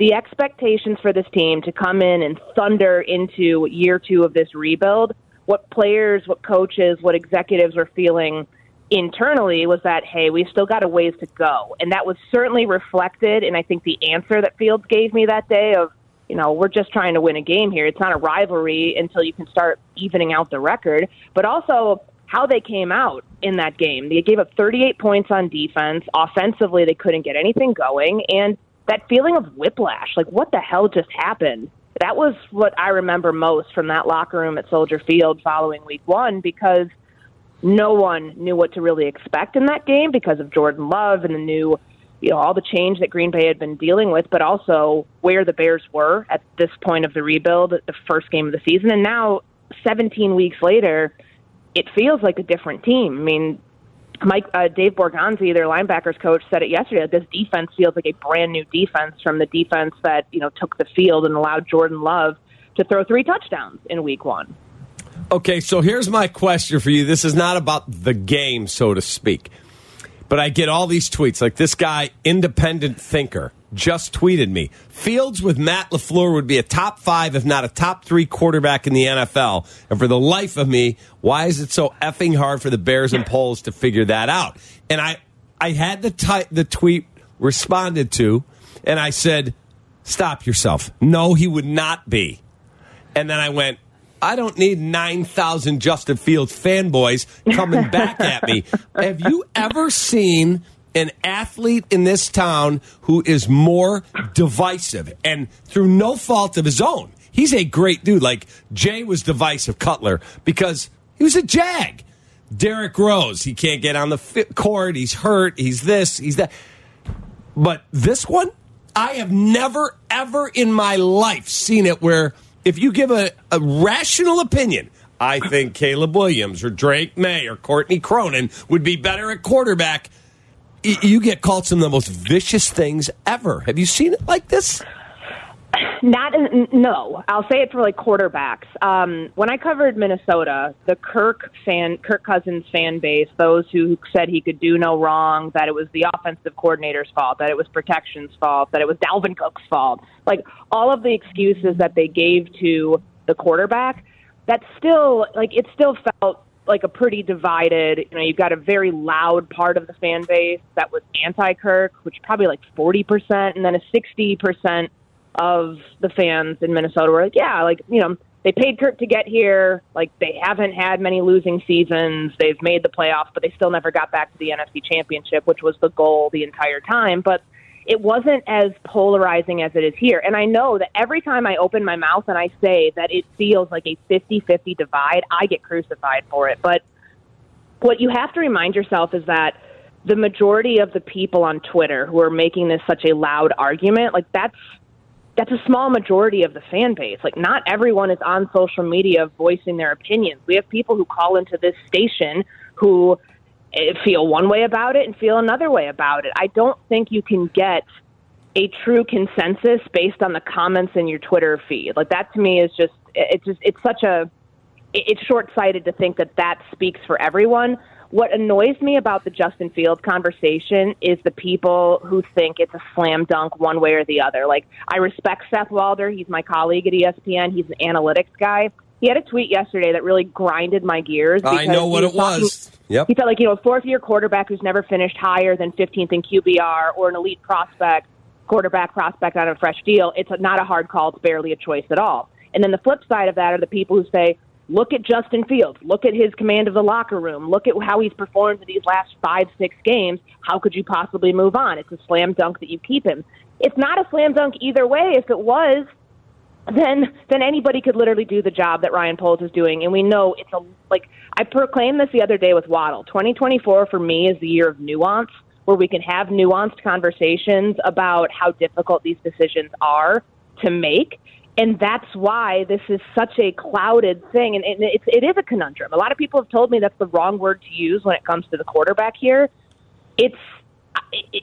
the expectations for this team to come in and thunder into year two of this rebuild what players what coaches what executives were feeling internally was that, hey, we've still got a ways to go. And that was certainly reflected in, I think, the answer that Fields gave me that day of, you know, we're just trying to win a game here. It's not a rivalry until you can start evening out the record. But also how they came out in that game. They gave up 38 points on defense. Offensively, they couldn't get anything going. And that feeling of whiplash, like what the hell just happened? That was what I remember most from that locker room at Soldier Field following week one because no one knew what to really expect in that game because of Jordan Love and the new, you know, all the change that Green Bay had been dealing with, but also where the Bears were at this point of the rebuild, the first game of the season. And now, 17 weeks later, it feels like a different team. I mean, Mike uh, Dave Borgonzi, their linebackers coach, said it yesterday. This defense feels like a brand new defense from the defense that you know took the field and allowed Jordan Love to throw three touchdowns in Week One. Okay, so here's my question for you. This is not about the game, so to speak, but I get all these tweets like this guy, independent thinker just tweeted me. Fields with Matt LaFleur would be a top five, if not a top three quarterback in the NFL. And for the life of me, why is it so effing hard for the Bears and Poles to figure that out? And I, I had the, t- the tweet responded to, and I said, Stop yourself. No, he would not be. And then I went, I don't need 9,000 Justin Fields fanboys coming back at me. Have you ever seen an athlete in this town who is more divisive and through no fault of his own? He's a great dude. Like Jay was divisive, Cutler, because he was a jag. Derrick Rose, he can't get on the court. He's hurt. He's this. He's that. But this one, I have never, ever in my life seen it where if you give a, a rational opinion, I think Caleb Williams or Drake Maye or Courtney Cronin would be better at quarterback. You get called some of the most vicious things ever. Have you seen it like this? Not in, no. I'll say it for like quarterbacks. Um, when I covered Minnesota, the Kirk fan, Kirk Cousins fan base, those who said he could do no wrong, that it was the offensive coordinator's fault, that it was protection's fault, that it was Dalvin Cook's fault, like all of the excuses that they gave to the quarterback, that still like it still felt like a pretty divided. You know, you've got a very loud part of the fan base that was anti-Kirk, which probably like forty percent, and then a sixty percent of the fans in Minnesota were like, yeah, like, you know, they paid Kirk to get here. Like, they haven't had many losing seasons. They've made the playoffs, but they still never got back to the NFC Championship, which was the goal the entire time. But it wasn't as polarizing as it is here. And I know that every time I open my mouth and I say that it feels like a 50 50 divide, I get crucified for it. But what you have to remind yourself is that the majority of the people on Twitter who are making this such a loud argument, like, that's that's a small majority of the fan base. Like, not everyone is on social media voicing their opinions. We have people who call into this station who Eh, feel one way about it and feel another way about it. I don't think you can get a true consensus based on the comments in your Twitter feed. Like that to me is just it's just it's such a it's short-sighted to think that that speaks for everyone. What annoys me about the Justin Fields conversation is the people who think it's a slam dunk one way or the other. Like, I respect Seth Walder. He's my colleague at ESPN. He's an analytics guy. He had a tweet yesterday that really grinded my gears. I know what was it was. Yep. He felt like, you know, a fourth year quarterback who's never finished higher than 15th in QBR or an elite prospect, quarterback prospect on a fresh deal. It's not a hard call. It's barely a choice at all. And then the flip side of that are the people who say, Look at Justin Fields. Look at his command of the locker room. Look at how he's performed in these last five, six games. How could you possibly move on? It's a slam dunk that you keep him. It's not a slam dunk either way. If it was, then then anybody could literally do the job that Ryan Poles is doing. And we know it's a like I proclaimed this the other day with Waddle. 2024 for me is the year of nuance, where we can have nuanced conversations about how difficult these decisions are to make and that's why this is such a clouded thing and it's it is a conundrum a lot of people have told me that's the wrong word to use when it comes to the quarterback here it's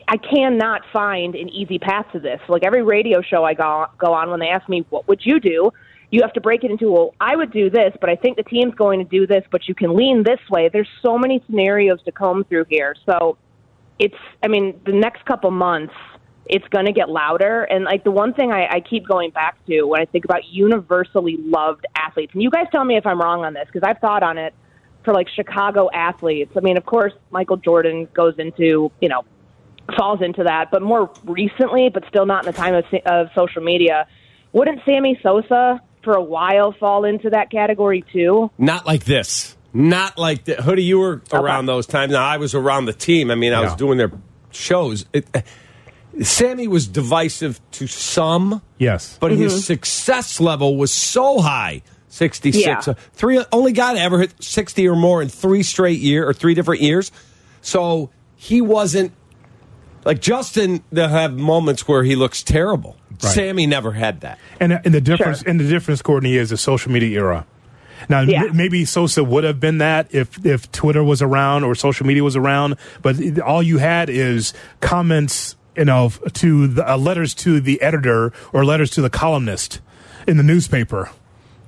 I cannot find an easy path to this. Like every radio show I go go on, when they ask me what would you do, you have to break it into well, I would do this, but I think the team's going to do this, but you can lean this way. There's so many scenarios to comb through here, so it's. I mean, the next couple months it's going to get louder. And like the one thing I, I keep going back to when I think about universally loved athletes, and you guys tell me if I'm wrong on this because I've thought on it for like Chicago athletes. I mean, of course, Michael Jordan goes into you know falls into that, but more recently, but still not in the time of, of social media. Wouldn't Sammy Sosa for a while fall into that category too? Not like this. Not like the hoodie. You were around those times. Now I was around the team. I mean, I was doing their shows. It, Sammy was divisive to some. Yes, but Mm-hmm. his success level was so high. 66. Yeah. Uh, Three only guy to ever hit 60 or more in three straight year or three different years. So he wasn't like Justin. They'll have moments where he looks terrible. Right. Sammy never had that. And and the difference and the difference, Courtney, is the social media era. Now, Yeah. m- maybe Sosa would have been that if if Twitter was around or social media was around, but all you had is comments, you know, to the uh, letters to the editor or letters to the columnist in the newspaper.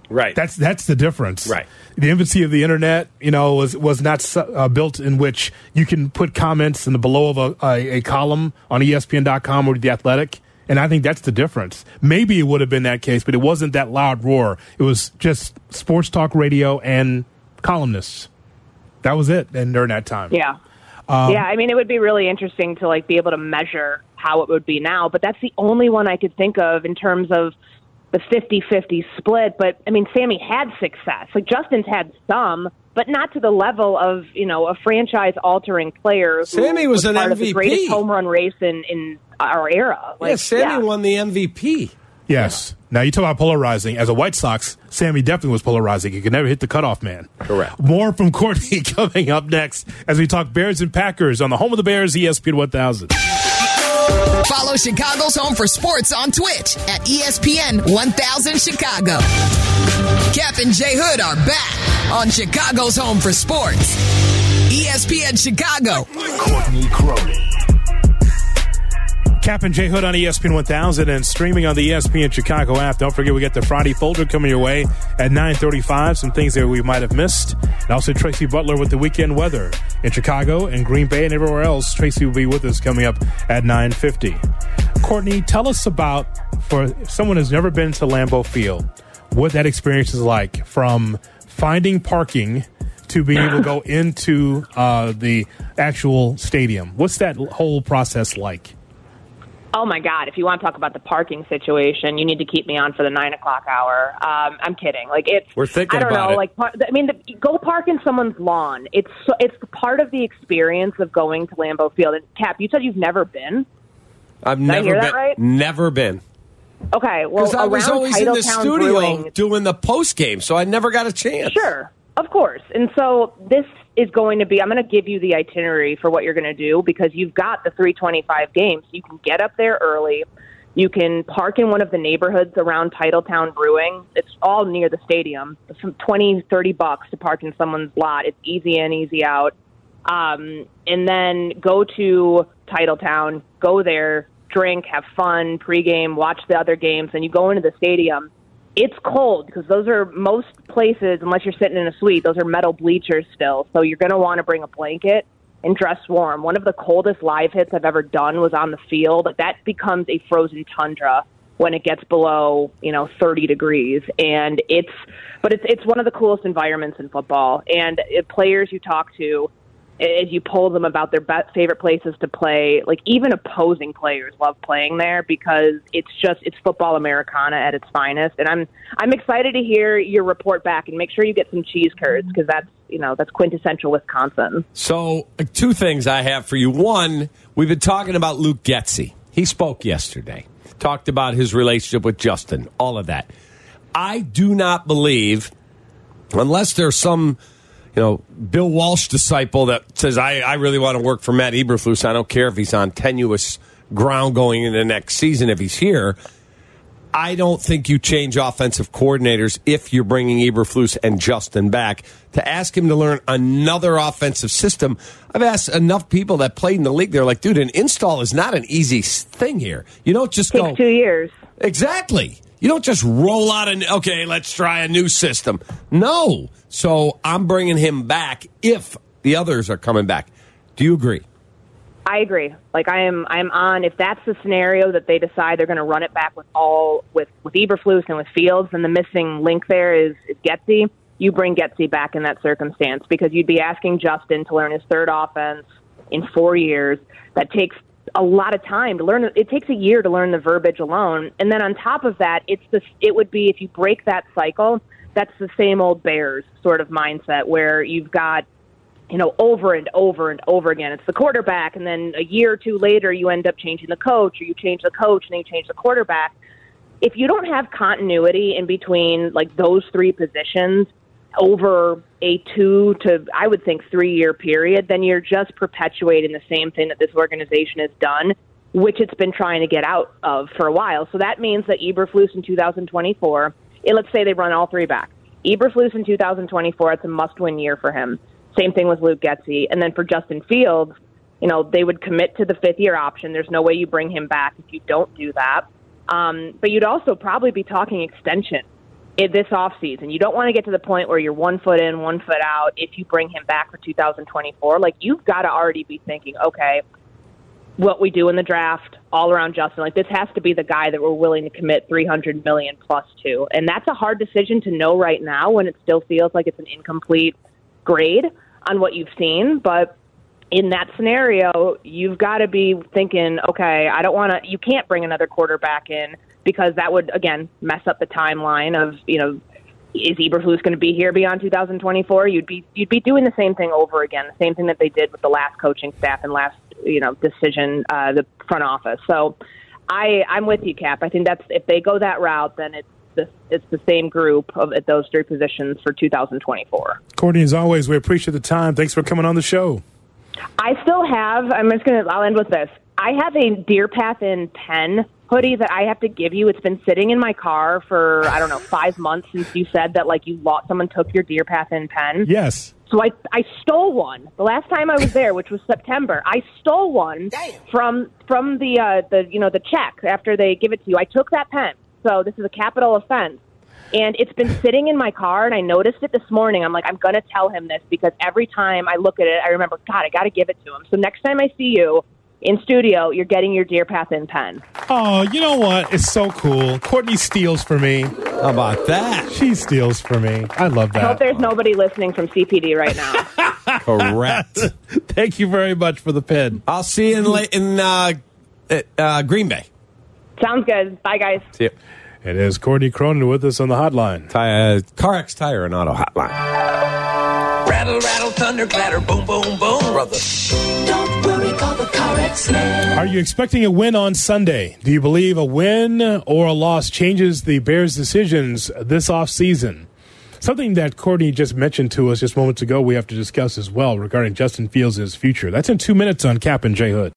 Right. That's that's the difference. Right. The infancy of the internet, you know, was was not uh, built in which you can put comments in the below of a, a, a column on ESPN.com or the Athletic. And I think that's the difference. Maybe it would have been that case, but it wasn't that loud roar. It was just sports talk radio and columnists. That was it. And during that time, Yeah. Um, yeah, I mean, it would be really interesting to like be able to measure how it would be now, but that's the only one I could think of in terms of the 50-50 split. But I mean, Sammy had success. Like Justin's had some, but not to the level of you know a franchise-altering player. Sammy was an part of the greatest home run race in in our era. Like, yeah, Sammy won the MVP. Yes. Now you talk about polarizing. As a White Sox, Sammy definitely was polarizing. He could never hit the cutoff man. Correct. More from Courtney coming up next as we talk Bears and Packers on the home of the Bears, ESPN 1000. Follow Chicago's Home for Sports on Twitch at ESPN 1000 Chicago. Kap and J Hood are back on Chicago's Home for Sports. ESPN Chicago. Courtney Cronin. Kap and J Hood on ESPN 1000 and streaming on the ESPN Chicago app. Don't forget we got the Friday folder coming your way at 9:35. Some things that we might have missed, and also Tracey Butler with the weekend weather in Chicago and Green Bay and everywhere else. Tracey will be with us coming up at 9:50. Courtney, tell us about for someone who's never been to Lambeau Field, what that experience is like from finding parking to being able to go into uh, the actual stadium. What's that whole process like? Oh my God! If you want to talk about the parking situation, you need to keep me on for the nine o'clock hour. Um, I'm kidding. Like it's. We're thinking I don't about know. it. Like par- I mean, the, go park in someone's lawn. It's so, it's part of the experience of going to Lambeau Field. And Kap, you said you've never been. I've Did never been. right? Never been. Okay, well, Because I was always in the studio Brewing, doing the post game, so I never got a chance. Sure, of course. And so this is going to be. I'm going to give you the itinerary for what you're going to do because you've got the 325 games. You can get up there early. You can park in one of the neighborhoods around Titletown Brewing. It's all near the stadium. It's from 20, 30 bucks to park in someone's lot. It's easy in, easy out. Um, and then go to Titletown, go there, drink, have fun, pregame, watch the other games, and you go into the stadium it's cold because those are most places, unless you're sitting in a suite, those are metal bleachers still. So you're going to want to bring a blanket and dress warm. One of the coldest live hits I've ever done was on the field. That becomes a frozen tundra when it gets below, you know, 30 degrees. And it's, but it's, it's one of the coolest environments in football. And uh, players you talk to, as you poll them about their best, favorite places to play, like even opposing players love playing there because it's just it's football Americana at its finest. And I'm I'm excited to hear your report back and make sure you get some cheese curds because that's you know that's quintessential Wisconsin. So, uh, two things I have for you. One, we've been talking about Luke Getsy. He spoke yesterday, talked about his relationship with Justin, all of that. I do not believe, unless there's some, you know, Bill Walsh disciple that says, I, I really want to work for Matt Eberflus. I don't care if he's on tenuous ground going into the next season if he's here. I don't think you change offensive coordinators if you're bringing Eberflus and Justin back to ask him to learn another offensive system. I've asked enough people that played in the league. They're like, dude, an install is not an easy thing here. You don't just Takes go two years. Exactly. You don't just roll out an okay. Let's try a new system. No. So I'm bringing him back if the others are coming back. Do you agree? I agree. Like I am, I'm on. If that's the scenario that they decide they're going to run it back with all with with Eberflus and with Fields, and the missing link there is is Getsy. you bring Getsy back in that circumstance because you'd be asking Justin to learn his third offense in four years. That takes a lot of time to learn. It takes a year to learn the verbiage alone, and then on top of that, it's the. It would be if you break that cycle. That's the same old Bears sort of mindset where you've got you know, over and over and over again. It's the quarterback, and then a year or two later, you end up changing the coach, or you change the coach, and then you change the quarterback. If you don't have continuity in between like those three positions over a two to I would think three year period, then you're just perpetuating the same thing that this organization has done, which it's been trying to get out of for a while. So that means that Eberflus in 2024, eh, let's say they run all three back. Eberflus in 2024, it's a must win year for him. Same thing with Luke Getsy. And then for Justin Fields, you know, they would commit to the fifth year option. There's no way you bring him back if you don't do that. Um, but you'd also probably be talking extension in this offseason. You don't want to get to the point where you're one foot in, one foot out if you bring him back for 2024. Like, you've got to already be thinking, okay, what we do in the draft all around Justin. Like this has to be the guy that we're willing to commit 300 million plus to. And that's a hard decision to know right now when it still feels like it's an incomplete grade on what you've seen, but in that scenario, you've got to be thinking, okay, I don't want to. You can't bring another quarterback in because that would again mess up the timeline of you know is Eberflus going to be here beyond 2024? You'd be you'd be doing the same thing over again, the same thing that they did with the last coaching staff and last you know decision, uh, the front office. So I I'm with you, Kap. I think that's if they go that route, then it's the, it's the same group of at those three positions for 2024. Courtney, as always, we appreciate the time. Thanks for coming on the show. I still have. I'm just gonna. I'll end with this. I have a Deer Path Inn pen hoodie that I have to give you. It's been sitting in my car for I don't know five months since you said that like you lost someone took your Deer Path Inn pen. Yes. So I I stole one the last time I was there, which was September. I stole one from from the uh, the you know the check after they give it to you. I took that pen. So this is a capital offense. And it's been sitting in my car, and I noticed it this morning. I'm like, I'm going to tell him this because every time I look at it, I remember, God, I got to give it to him. So next time I see you in studio, you're getting your Deer Path Inn pen. Oh, you know what? It's so cool. Courtney steals for me. How about that? She steals for me. I love that. I hope that. there's nobody listening from CPD right now. Correct. Thank you very much for the pin. I'll see you in late in uh, uh, Green Bay. Sounds good. Bye, guys. See you. It is Courtney Cronin with us on the hotline. Uh, CarX Tire and Auto Hotline. Rattle, rattle, thunder, clatter, boom, boom, boom, brother. Don't Are you expecting a win on Sunday? Do you believe a win or a loss changes the Bears' decisions this offseason? Something that Courtney just mentioned to us just moments ago, we have to discuss as well regarding Justin Fields' future. That's in two minutes on Kap and J Hood.